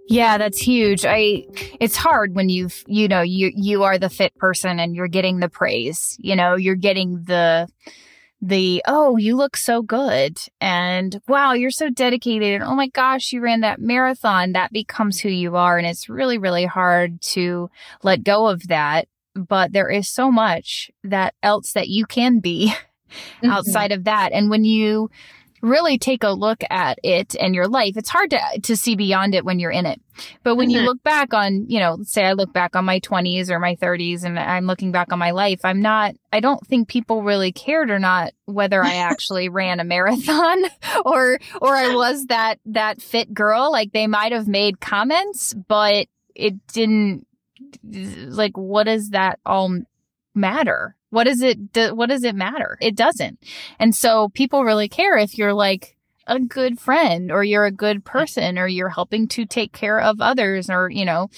Yeah, that's huge. I it's hard when you've, you know, you you are the fit person and you're getting the praise. You know, you're getting the the oh, you look so good and wow, you're so dedicated and oh my gosh, you ran that marathon. That becomes who you are and it's really really hard to let go of that but there is so much that else that you can be mm-hmm. outside of that. And when you really take a look at it and your life, it's hard to, to see beyond it when you're in it. But when mm-hmm. you look back on, you know, say I look back on my 20s or my 30s and I'm looking back on my life, I'm not, I don't think people really cared or not whether I actually ran a marathon or, or I was that, that fit girl. Like they might have made comments, but it didn't like what does that all matter? What does it do, what does it matter? It doesn't. And so people really care if you're like a good friend or you're a good person or you're helping to take care of others or, you know,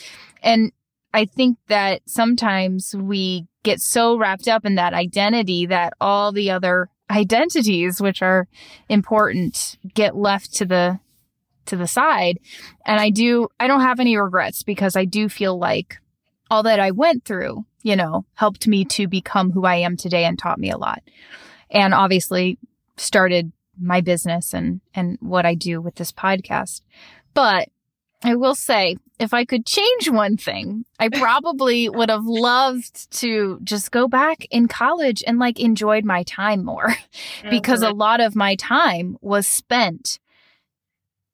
and I think that sometimes we get so wrapped up in that identity that all the other identities, which are important, get left to the, to the side. And I do, I don't have any regrets because I do feel like all that I went through, you know, helped me to become who I am today and taught me a lot. And obviously started my business and, and what I do with this podcast. But I will say, if I could change one thing, I probably would have loved to just go back in college and like enjoyed my time more because a mm-hmm. lot of my time was spent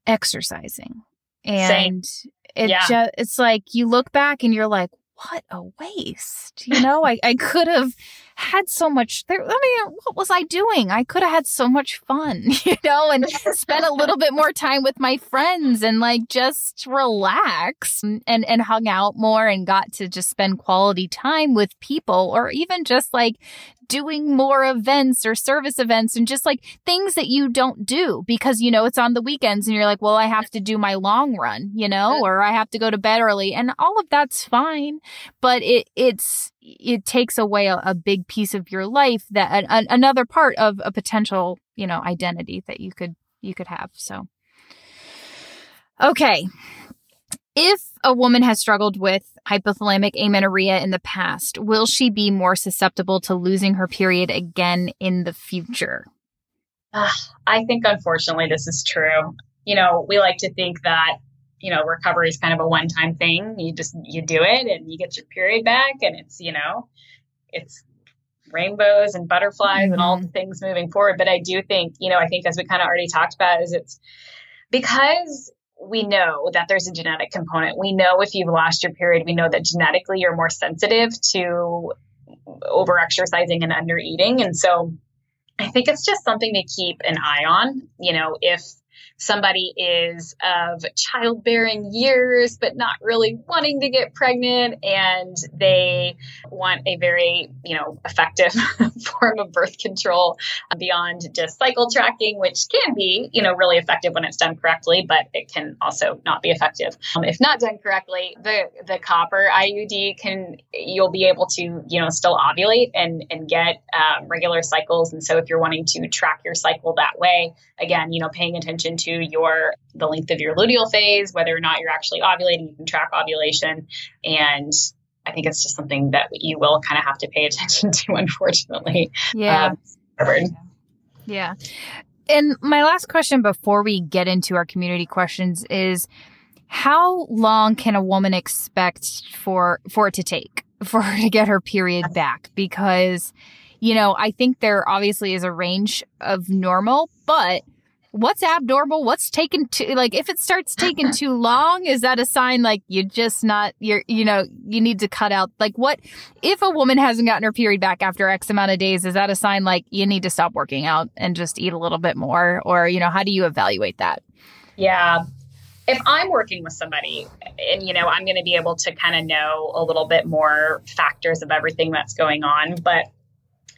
exercising. And Same. it yeah. just, it's like you look back and you're like, what a waste. You know, I, I could have had so much there. I mean, what was I doing? I could have had so much fun, you know, and spent a little bit more time with my friends and like just relax and, and hung out more and got to just spend quality time with people or even just like doing more events or service events and just like things that you don't do because, you know, it's on the weekends and you're like, well, I have to do my long run, you know, or I have to go to bed early and all of that's fine. But it, it's, it takes away a, a big piece of your life that an, another part of a potential, you know, identity that you could, you could have. So, okay. If a woman has struggled with hypothalamic amenorrhea in the past, will she be more susceptible to losing her period again in the future? Uh, I think unfortunately this is true. You know, we like to think that, you know, recovery is kind of a one time thing. You just, you do it and you get your period back and it's, you know, it's rainbows and butterflies mm-hmm. and all the things moving forward. But I do think, you know, I think as we kind of already talked about is it's because we know that there's a genetic component. We know if you've lost your period, we know that genetically you're more sensitive to over exercising and under eating. And so I think it's just something to keep an eye on. You know, if somebody is of childbearing years, but not really wanting to get pregnant, and they want a very, you know, effective form of birth control beyond just cycle tracking, which can be, you know, really effective when it's done correctly, but it can also not be effective um, if not done correctly. The the copper IUD can you'll be able to, you know, still ovulate and and get um, regular cycles. And so if you're wanting to track your cycle that way, again, you know, paying attention to your the length of your luteal phase, whether or not you're actually ovulating, you can track ovulation and I think it's just something that you will kind of have to pay attention to, unfortunately. Yeah. Um, yeah. And my last question before we get into our community questions is how long can a woman expect for for it to take for her to get her period back? Because, you know, I think there obviously is a range of normal, but what's abnormal? What's taken too like if it starts taking too long is that a sign like you're just not you're you know you need to cut out? Like what if a woman hasn't gotten her period back after x amount of days is that a sign like you need to stop working out and just eat a little bit more? Or you know how do you evaluate that? Yeah. If i'm working with somebody and you know i'm going to be able to kind of know a little bit more factors of everything that's going on but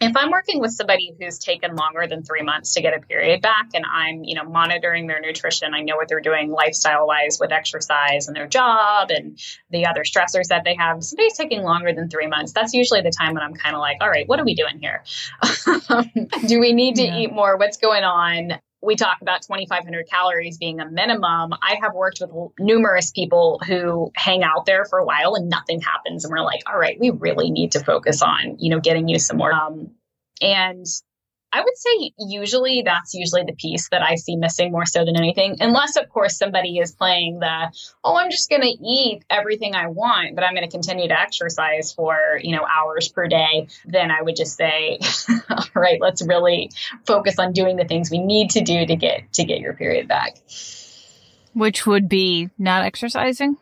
if I'm working with somebody who's taken longer than three months to get a period back and I'm, you know, monitoring their nutrition, I know what they're doing lifestyle wise with exercise and their job and the other stressors that they have. Somebody's taking longer than three months. That's usually the time when I'm kind of like, all right, what are we doing here? Um, do we need to yeah. eat more? What's going on? We talk about 2500 calories being a minimum. I have worked with numerous people who hang out there for a while and nothing happens. And we're like all right we really need to focus on you know getting you some more um, and I would say usually that's usually the piece that I see missing more so than anything. Unless, of course, somebody is playing the, oh, I'm just going to eat everything I want, but I'm going to continue to exercise for, you know, hours per day. Then I would just say, all right, let's really focus on doing the things we need to do to get, to get your period back. Which would be not exercising?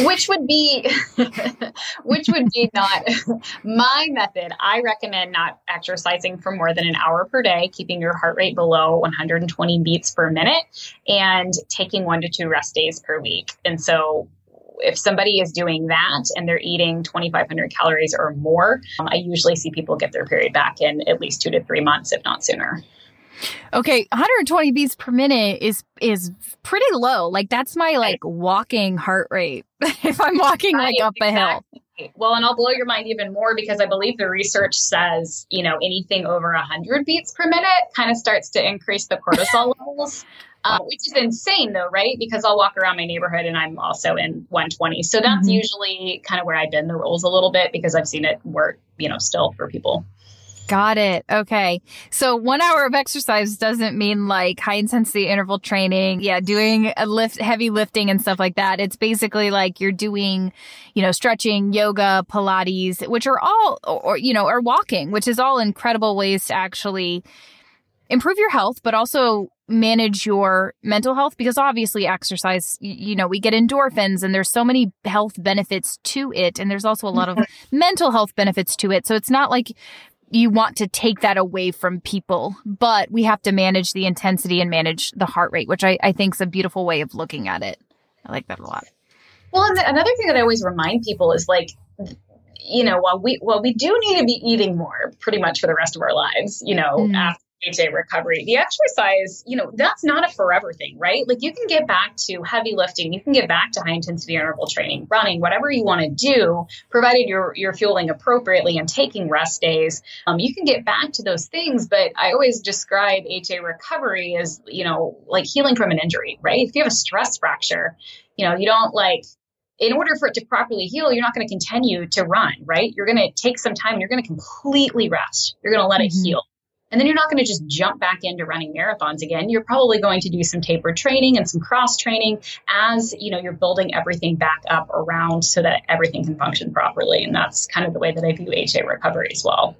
Which would be which would be not my method. I recommend not exercising for more than an hour per day keeping your heart rate below 120 beats per minute and taking one to two rest days per week. And so if somebody is doing that and they're eating 2500 calories or more um, i usually see people get their period back in at least two to three months if not sooner. Okay, 120 beats per minute is is pretty low. Like that's my like walking heart rate if I'm walking right, like up exactly. a hill. Well, and I'll blow your mind even more because I believe the research says, you know, anything over 100 beats per minute kind of starts to increase the cortisol levels. Uh, which is insane though, right? Because I'll walk around my neighborhood and I'm also in 120. So that's mm-hmm. usually kind of where I bend the rules a little bit because I've seen it work, you know, still for people. Got it. Okay. So one hour of exercise doesn't mean like high intensity interval training. Yeah. Doing a lift, heavy lifting and stuff like that. It's basically like you're doing, you know, stretching, yoga, Pilates, which are all, or, you know, or walking, which is all incredible ways to actually improve your health, but also manage your mental health because obviously exercise you know we get endorphins and there's so many health benefits to it and there's also a lot of mental health benefits to it so it's not like you want to take that away from people, but we have to manage the intensity and manage the heart rate, which I, I think is a beautiful way of looking at it. I like that a lot. Well, and another thing that I always remind people is like, you know, while we while we do need to be eating more, pretty much for the rest of our lives, you know, mm. after HA recovery. The exercise, you know, that's not a forever thing, right? Like you can get back to heavy lifting, you can get back to high intensity interval training, running, whatever you want to do, provided you're you're fueling appropriately and taking rest days. Um, you can get back to those things, but I always describe HA recovery as, you know, like healing from an injury, right? If you have a stress fracture, you know, you don't like in order for it to properly heal, you're not going to continue to run, right? You're going to take some time and you're going to completely rest. You're going to let mm-hmm. it heal. And then you're not going to just jump back into running marathons again. You're probably going to do some taper training and some cross training as, you know, you're building everything back up around so that everything can function properly. And that's kind of the way that I view HA recovery as well.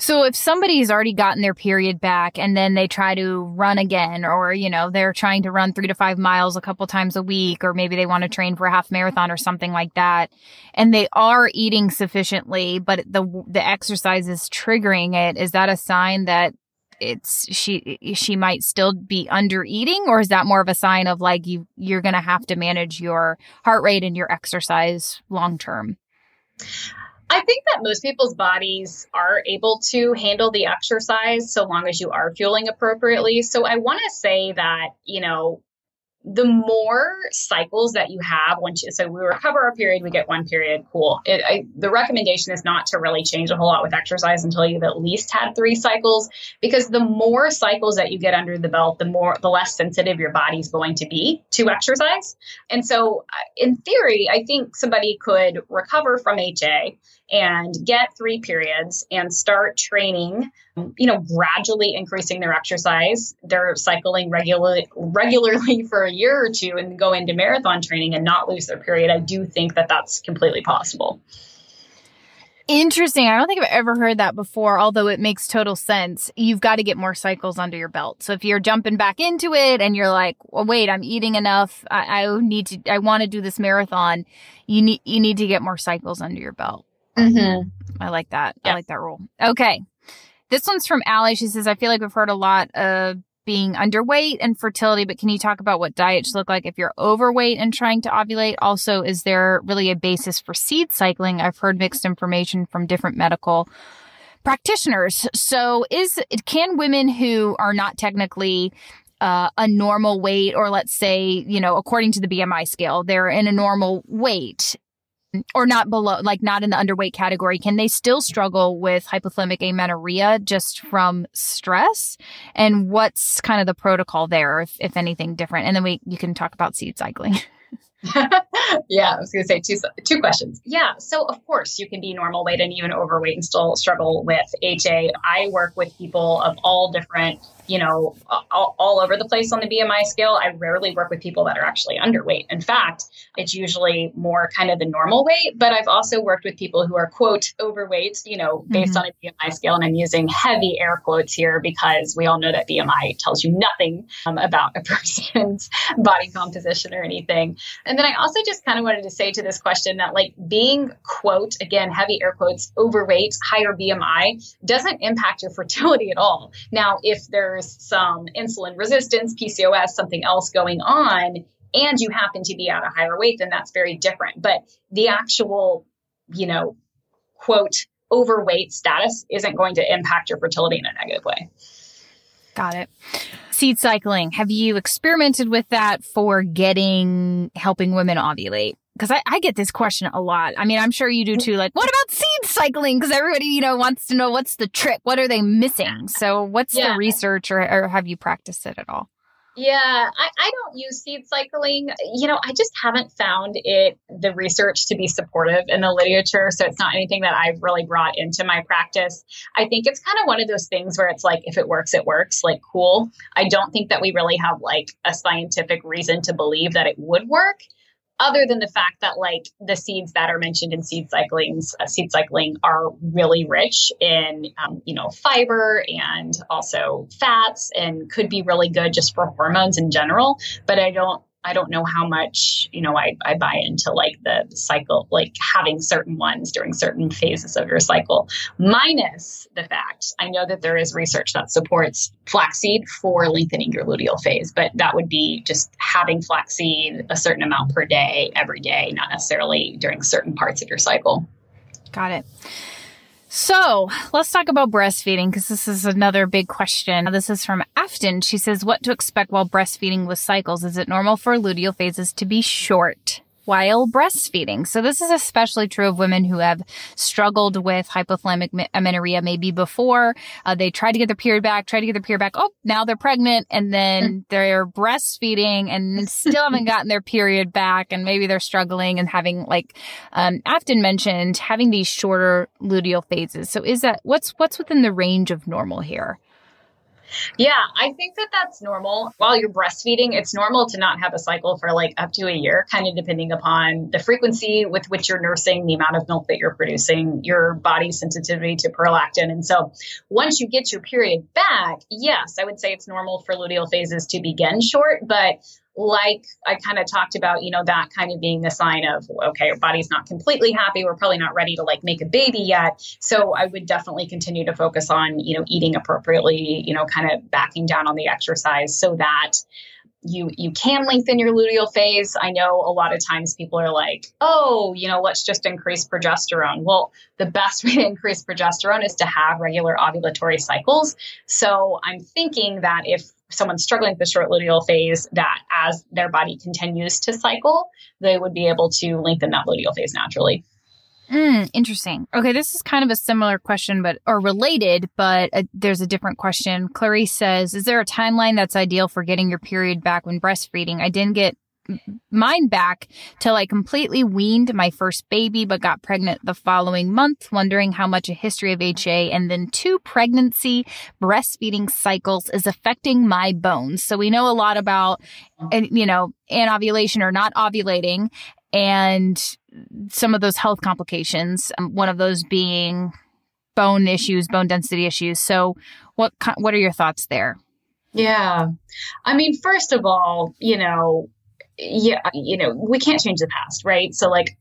So if somebody's already gotten their period back and then they try to run again, or, you know, they're trying to run three to five miles a couple times a week, or maybe they want to train for a half marathon or something like that, and they are eating sufficiently, but the, the exercise is triggering it, is that a sign that it's she she might still be under eating? Or is that more of a sign of like you you're going to have to manage your heart rate and your exercise long term I think that most people's bodies are able to handle the exercise so long as you are fueling appropriately. So I want to say that, you know, the more cycles that you have once you, so we recover our period we get one period cool it, I, the recommendation is not to really change a whole lot with exercise until you've at least had three cycles because the more cycles that you get under the belt the more the less sensitive your body's going to be to exercise and so uh, in theory i think somebody could recover from ha and get three periods and start training, you know, gradually increasing their exercise. They're cycling regularly regularly for a year or two and go into marathon training and not lose their period. I do think that that's completely possible. Interesting. I don't think I've ever heard that before, although it makes total sense. You've got to get more cycles under your belt. So if you're jumping back into it and you're like, well, wait, I'm eating enough. I, I need to, I want to do this marathon. You need, you need to get more cycles under your belt. Mm-hmm. I like that. I like that rule. Okay. This one's from Allie. She says, I feel like we've heard a lot of being underweight and fertility, but can you talk about what diets look like if you're overweight and trying to ovulate? Also, is there really a basis for seed cycling? I've heard mixed information from different medical practitioners. So is can women who are not technically uh, a normal weight, or let's say, you know, according to the BMI scale, they're in a normal weight or not below, like not in the underweight category, can they still struggle with hypothalamic amenorrhea just from stress? And what's kind of the protocol there, if, if anything different? And then we, you can talk about seed cycling. yeah, I was going to say two two questions. Yeah, so of course you can be normal weight and even overweight and still struggle with HA. I work with people of all different you know, all, all, over the place on the BMI scale. I rarely work with people that are actually underweight. In fact, it's usually more kind of the normal weight, but I've also worked with people who are, quote, overweight, you know, based mm-hmm. on a BMI scale. And I'm using heavy air quotes here because we all know that BMI tells you nothing um, about a person's body composition or anything. And then I also just kind of wanted to say to this question that, like, being, quote, again, heavy air quotes, overweight, higher BMI doesn't impact your fertility at all. Now, if there's there's some insulin resistance, PCOS, something else going on, and you happen to be at a higher weight, then that's very different. But the actual, you know, quote, overweight status isn't going to impact your fertility in a negative way. Got it. Seed cycling. Have you experimented with that for getting helping women ovulate? Because I, I, get this question a lot. I mean, I'm sure you do too. Like, what about seed cycling? Because everybody, you know, wants to know what's the trick. What are they missing? So, what's yeah. the research, or, or, have you practiced it at all? Yeah, I, I don't use seed cycling. You know, I just haven't found it the research to be supportive in the literature. So it's not anything that I've really brought into my practice. I think it's kind of one of those things where it's like, if it works, it works. Like, cool. I don't think that we really have like a scientific reason to believe that it would work other than the fact that like the seeds that are mentioned in seed cyclings uh, seed cycling are really rich in um, you know fiber and also fats and could be really good just for hormones in general but i don't I don't know how much, you know, I, I buy into like the cycle, like having certain ones during certain phases of your cycle, minus the fact I know that there is research that supports flaxseed for lengthening your luteal phase, but that would be just having flaxseed a certain amount per day, every day, not necessarily during certain parts of your cycle. Got it. So let's talk about breastfeeding because this is another big question. This is from Afton. She says, What to expect while breastfeeding with cycles? Is it normal for luteal phases to be short? While breastfeeding. So this is especially true of women who have struggled with hypothalamic amenorrhea maybe before. Uh, they try to get their period back, try to get their period back. Oh, now they're pregnant and then mm. they're breastfeeding and still haven't gotten their period back. And maybe they're struggling and having like, um, Afton mentioned having these shorter luteal phases. So is that what's, what's within the range of normal here? Yeah, I think that that's normal. While you're breastfeeding, it's normal to not have a cycle for like up to a year, kind of depending upon the frequency with which you're nursing, the amount of milk that you're producing, your body's sensitivity to prolactin. And so once you get your period back, yes, I would say it's normal for luteal phases to begin short, but like I kind of talked about, you know, that kind of being the sign of, okay, our body's not completely happy. We're probably not ready to like make a baby yet. So I would definitely continue to focus on, you know, eating appropriately, you know, kind of backing down on the exercise so that you you can lengthen your luteal phase. I know a lot of times people are like, "Oh, you know, let's just increase progesterone." Well, the best way to increase progesterone is to have regular ovulatory cycles. So, I'm thinking that if someone's struggling with the short luteal phase, that as their body continues to cycle, they would be able to lengthen that luteal phase naturally. Mm, interesting. Okay, this is kind of a similar question, but or related, but uh, there's a different question. Clarice says, "Is there a timeline that's ideal for getting your period back when breastfeeding? I didn't get mine back till I completely weaned my first baby, but got pregnant the following month, wondering how much a history of HA and then two pregnancy breastfeeding cycles is affecting my bones. So we know a lot about, you know, anovulation or not ovulating and some of those health complications. Um, one of those being bone issues, bone density issues. So what, what are your thoughts there? Yeah. I mean, first of all, you know, yeah, you know, we can't change the past, right? So like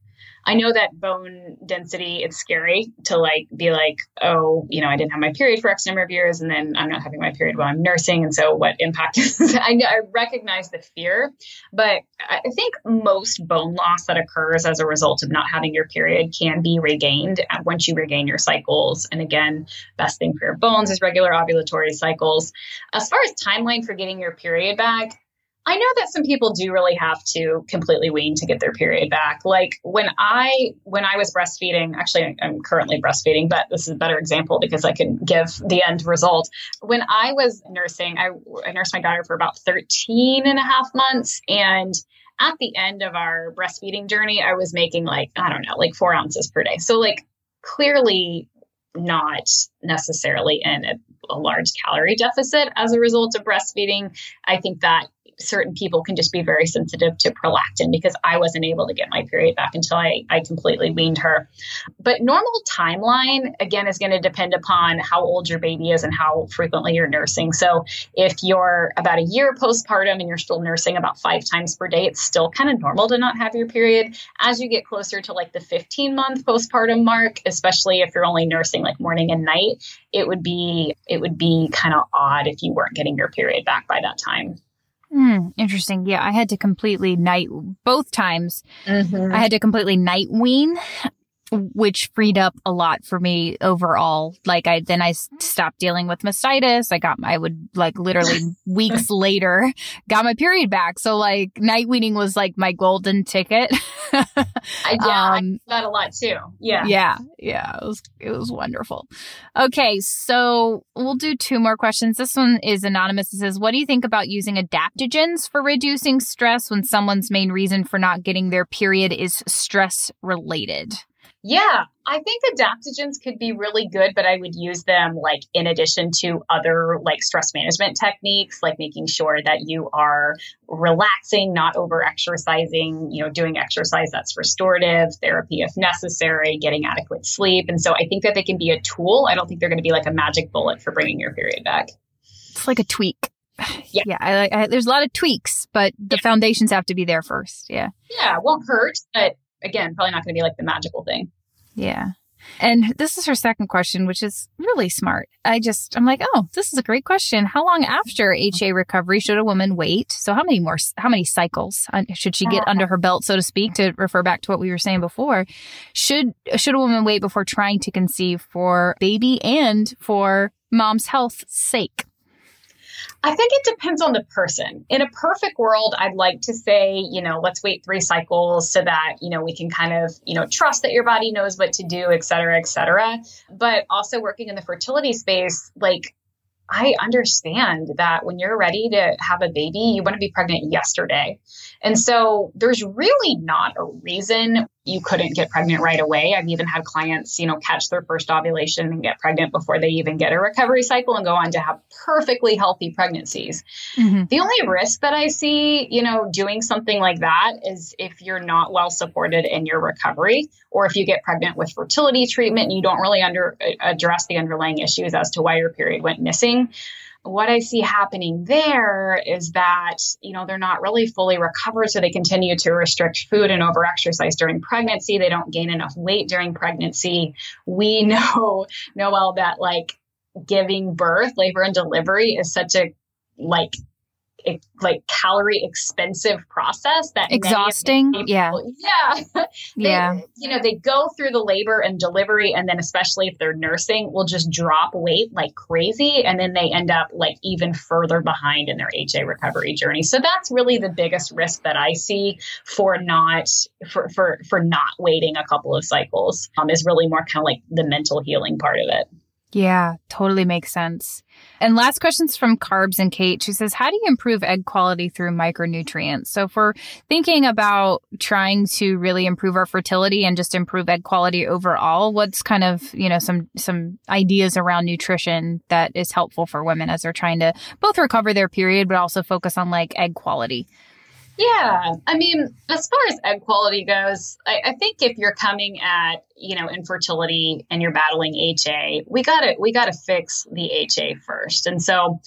I know that bone density, it's scary to like be like, oh, you know, I didn't have my period for X number of years and then I'm not having my period while I'm nursing. And so what impact is I, I recognize the fear, but I think most bone loss that occurs as a result of not having your period can be regained uh, once you regain your cycles. And again, best thing for your bones is regular ovulatory cycles. As far as timeline for getting your period back, I know that some people do really have to completely wean to get their period back. Like when I when I was breastfeeding, actually I'm currently breastfeeding, but this is a better example because I can give the end result. When I was nursing, I, I nursed my daughter for about 13 and a half months and at the end of our breastfeeding journey, I was making like, I don't know, like four ounces per day. So like clearly not necessarily in a, a, large calorie deficit as a result of breastfeeding. I think that certain people can just be very sensitive to prolactin because I wasn't able to get my period back until I, I completely weaned her. But normal timeline, again, is going to depend upon how old your baby is and how frequently you're nursing. So if you're about a year postpartum and you're still nursing about five times per day, it's still kind of normal to not have your period. As you get closer to like the 15 month postpartum mark, especially if you're only nursing like morning and night, it would be it would be kind of odd if you weren't getting your period back by that time. Hmm, interesting. Yeah, I had to completely night both times. Mm-hmm. I had to completely night wean which freed up a lot for me overall. Like I, then I stopped dealing with mastitis. I got, I would like literally weeks later got my period back. So like night weaning was like my golden ticket. I, yeah, um, I that a lot too. Yeah. Yeah. Yeah. It was, it was wonderful. Okay. So we'll do two more questions. This one is anonymous. It says, what do you think about using adaptogens for reducing stress when someone's main reason for not getting their period is stress related? Yeah, I think adaptogens could be really good, but I would use them like in addition to other like stress management techniques, like making sure that you are relaxing, not over exercising, you know, doing exercise that's restorative, therapy if necessary, getting adequate sleep. And so I think that they can be a tool. I don't think they're going to be like a magic bullet for bringing your period back. It's like a tweak. Yeah, yeah. I, I, there's a lot of tweaks, but the yeah. foundations have to be there first. Yeah. Yeah, it won't hurt, but again, probably not going to be like the magical thing. Yeah. And this is her second question, which is really smart. I just, I'm like, oh, this is a great question. How long after HA recovery should a woman wait? So, how many more, how many cycles uh, should she get uh-huh. under her belt, so to speak, to refer back to what we were saying before? Should, should a woman wait before trying to conceive for baby and for mom's health's sake? I think it depends on the person. In a perfect world, I'd like to say, you know, let's wait three cycles so that, you know, we can kind of, you know, trust that your body knows what to do, et cetera, et cetera. But also working in the fertility space, like I understand that when you're ready to have a baby, you want to be pregnant yesterday. And so there's really not a reason you couldn't get pregnant right away. I've even had clients, you know, catch their first ovulation and get pregnant before they even get a recovery cycle and go on to have perfectly healthy pregnancies. Mm-hmm. The only risk that I see, you know, doing something like that is if you're not well supported in your recovery or if you get pregnant with fertility treatment and you don't really under address the underlying issues as to why your period went missing what I see happening there is that, you know, they're not really fully recovered. So they continue to restrict food and overexercise during pregnancy. They don't gain enough weight during pregnancy. We know, Noelle, that like giving birth, labor and delivery is such a like like calorie expensive process that exhausting? people, yeah. yeah. They, yeah. you know they go through the labor and delivery and then especially if they're nursing will just drop weight like crazy and then they end up like even further behind in their ha recovery journey. So that's really the biggest risk that i see for not for for for not waiting a couple of cycles um, is really more kind of like the mental healing part of it yeah, totally makes sense. And last question's from Carbs and Kate. She says, How do you improve egg quality through micronutrients? So, if we're thinking about trying to really improve our fertility and just improve egg quality overall, what's kind of, you know, some, some ideas around nutrition that is helpful for women as they're trying to both recover their period, but also focus on like egg quality? Yeah. I mean, as far as egg quality goes, I, I, think if you're coming at, you know, infertility and you're battling HA, we gotta we gotta fix the HA first. And so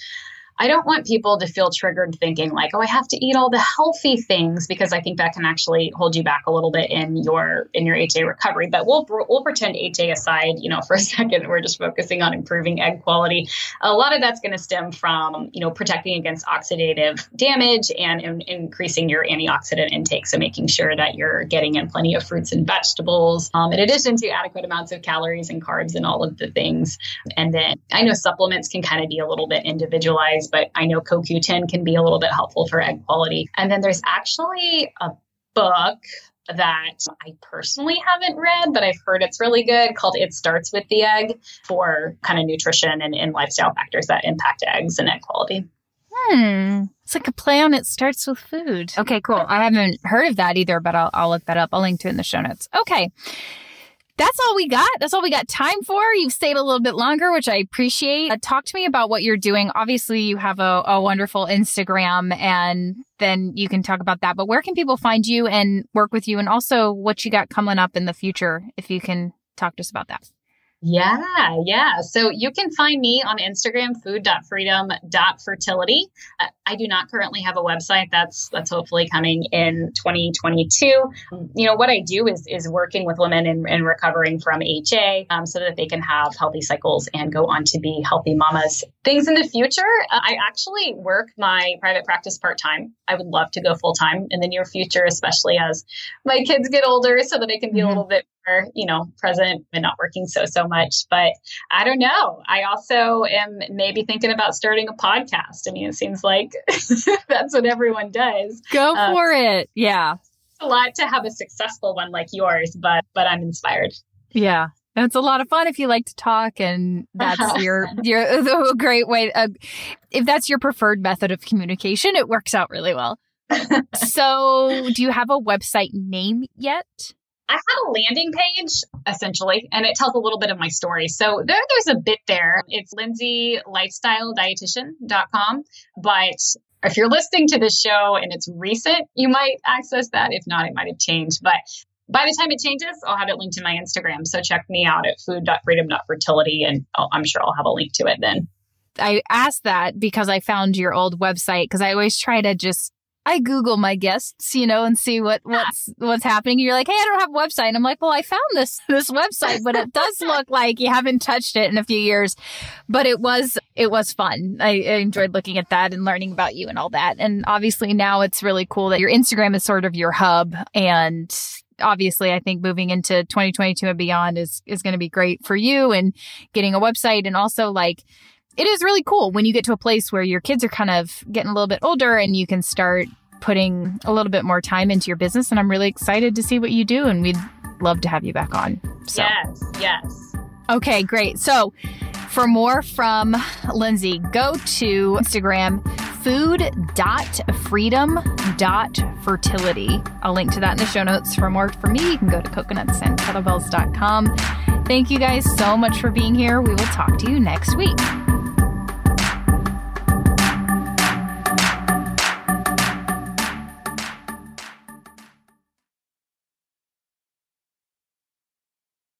I don't want people to feel triggered thinking like, oh, I have to eat all the healthy things because I think that can actually hold you back a little bit in your in your HA recovery. But we'll we'll pretend HA aside, you know, for a second. We're just focusing on improving egg quality. A lot of that's going to stem from you know protecting against oxidative damage and in, increasing your antioxidant intake. So making sure that you're getting in plenty of fruits and vegetables, um, in addition to adequate amounts of calories and carbs and all of the things. And then I know supplements can kind of be a little bit individualized but I know CoQ10 can be a little bit helpful for egg quality. And then there's actually a book that I personally haven't read, but I've heard it's really good called It Starts with the Egg for kind of nutrition and, and lifestyle factors that impact eggs and egg quality. Hmm. It's like a play on it starts with food. Okay, cool. I haven't heard of that either, but I'll, I'll look that up. I'll link to it in the show notes. Okay that's all we got. That's all we got time for. You've stayed a little bit longer, which I appreciate. Uh, talk to me about what you're doing. Obviously, you have a, a wonderful Instagram, and then you can talk about that. But where can people find you and work with you, and also what you got coming up in the future, if you can talk to us about that? Yeah, yeah. So you can find me on Instagram, food.freedom.fertility. Uh, I do not currently have a website. That's that's hopefully coming in 2022. You know what I do is is working with women in, in recovering from HA, um, so that they can have healthy cycles and go on to be healthy mamas. Things in the future, uh, I actually work my private practice part time. I would love to go full time in the near future, especially as my kids get older, so that I can be mm-hmm. a little bit you know, present and not working so, so much. But I don't know. I also am maybe thinking about starting a podcast. I mean, it seems like that's what everyone does. Go um, for it. Yeah. a lot to have a successful one like yours, but, but I'm inspired. Yeah. it's a lot of fun if you like to talk and that's your your a great way uh, if that's your preferred method of communication it works out really well so do you have a website name yet I have a landing page essentially, and it tells a little bit of my story. So there, there's a bit there. It's lindseylifestyledietitian.com. But if you're listening to this show and it's recent, you might access that. If not, it might have changed. But by the time it changes, I'll have it linked to my Instagram. So check me out at food.freedom.fertility, and I'm sure I'll have a link to it then. I asked that because I found your old website because I always try to just I Google my guests, you know, and see what what's what's happening. You're like, hey, I don't have a website. And I'm like, well, I found this this website, but it does look like you haven't touched it in a few years. But it was it was fun. I, I enjoyed looking at that and learning about you and all that. And obviously now it's really cool that your Instagram is sort of your hub and obviously I think moving into 2022 and beyond is is going to be great for you and getting a website and also like it is really cool when you get to a place where your kids are kind of getting a little bit older and you can start putting a little bit more time into your business. And I'm really excited to see what you do. And we'd love to have you back on. So. Yes, yes. Okay, great. So for more from Lindsey, go to Instagram food.freedom.fertility. I'll link to that in the show notes. For more from me, you can go to coconutsandkettlebells.com. Thank you guys so much for being here. We will talk to you next week.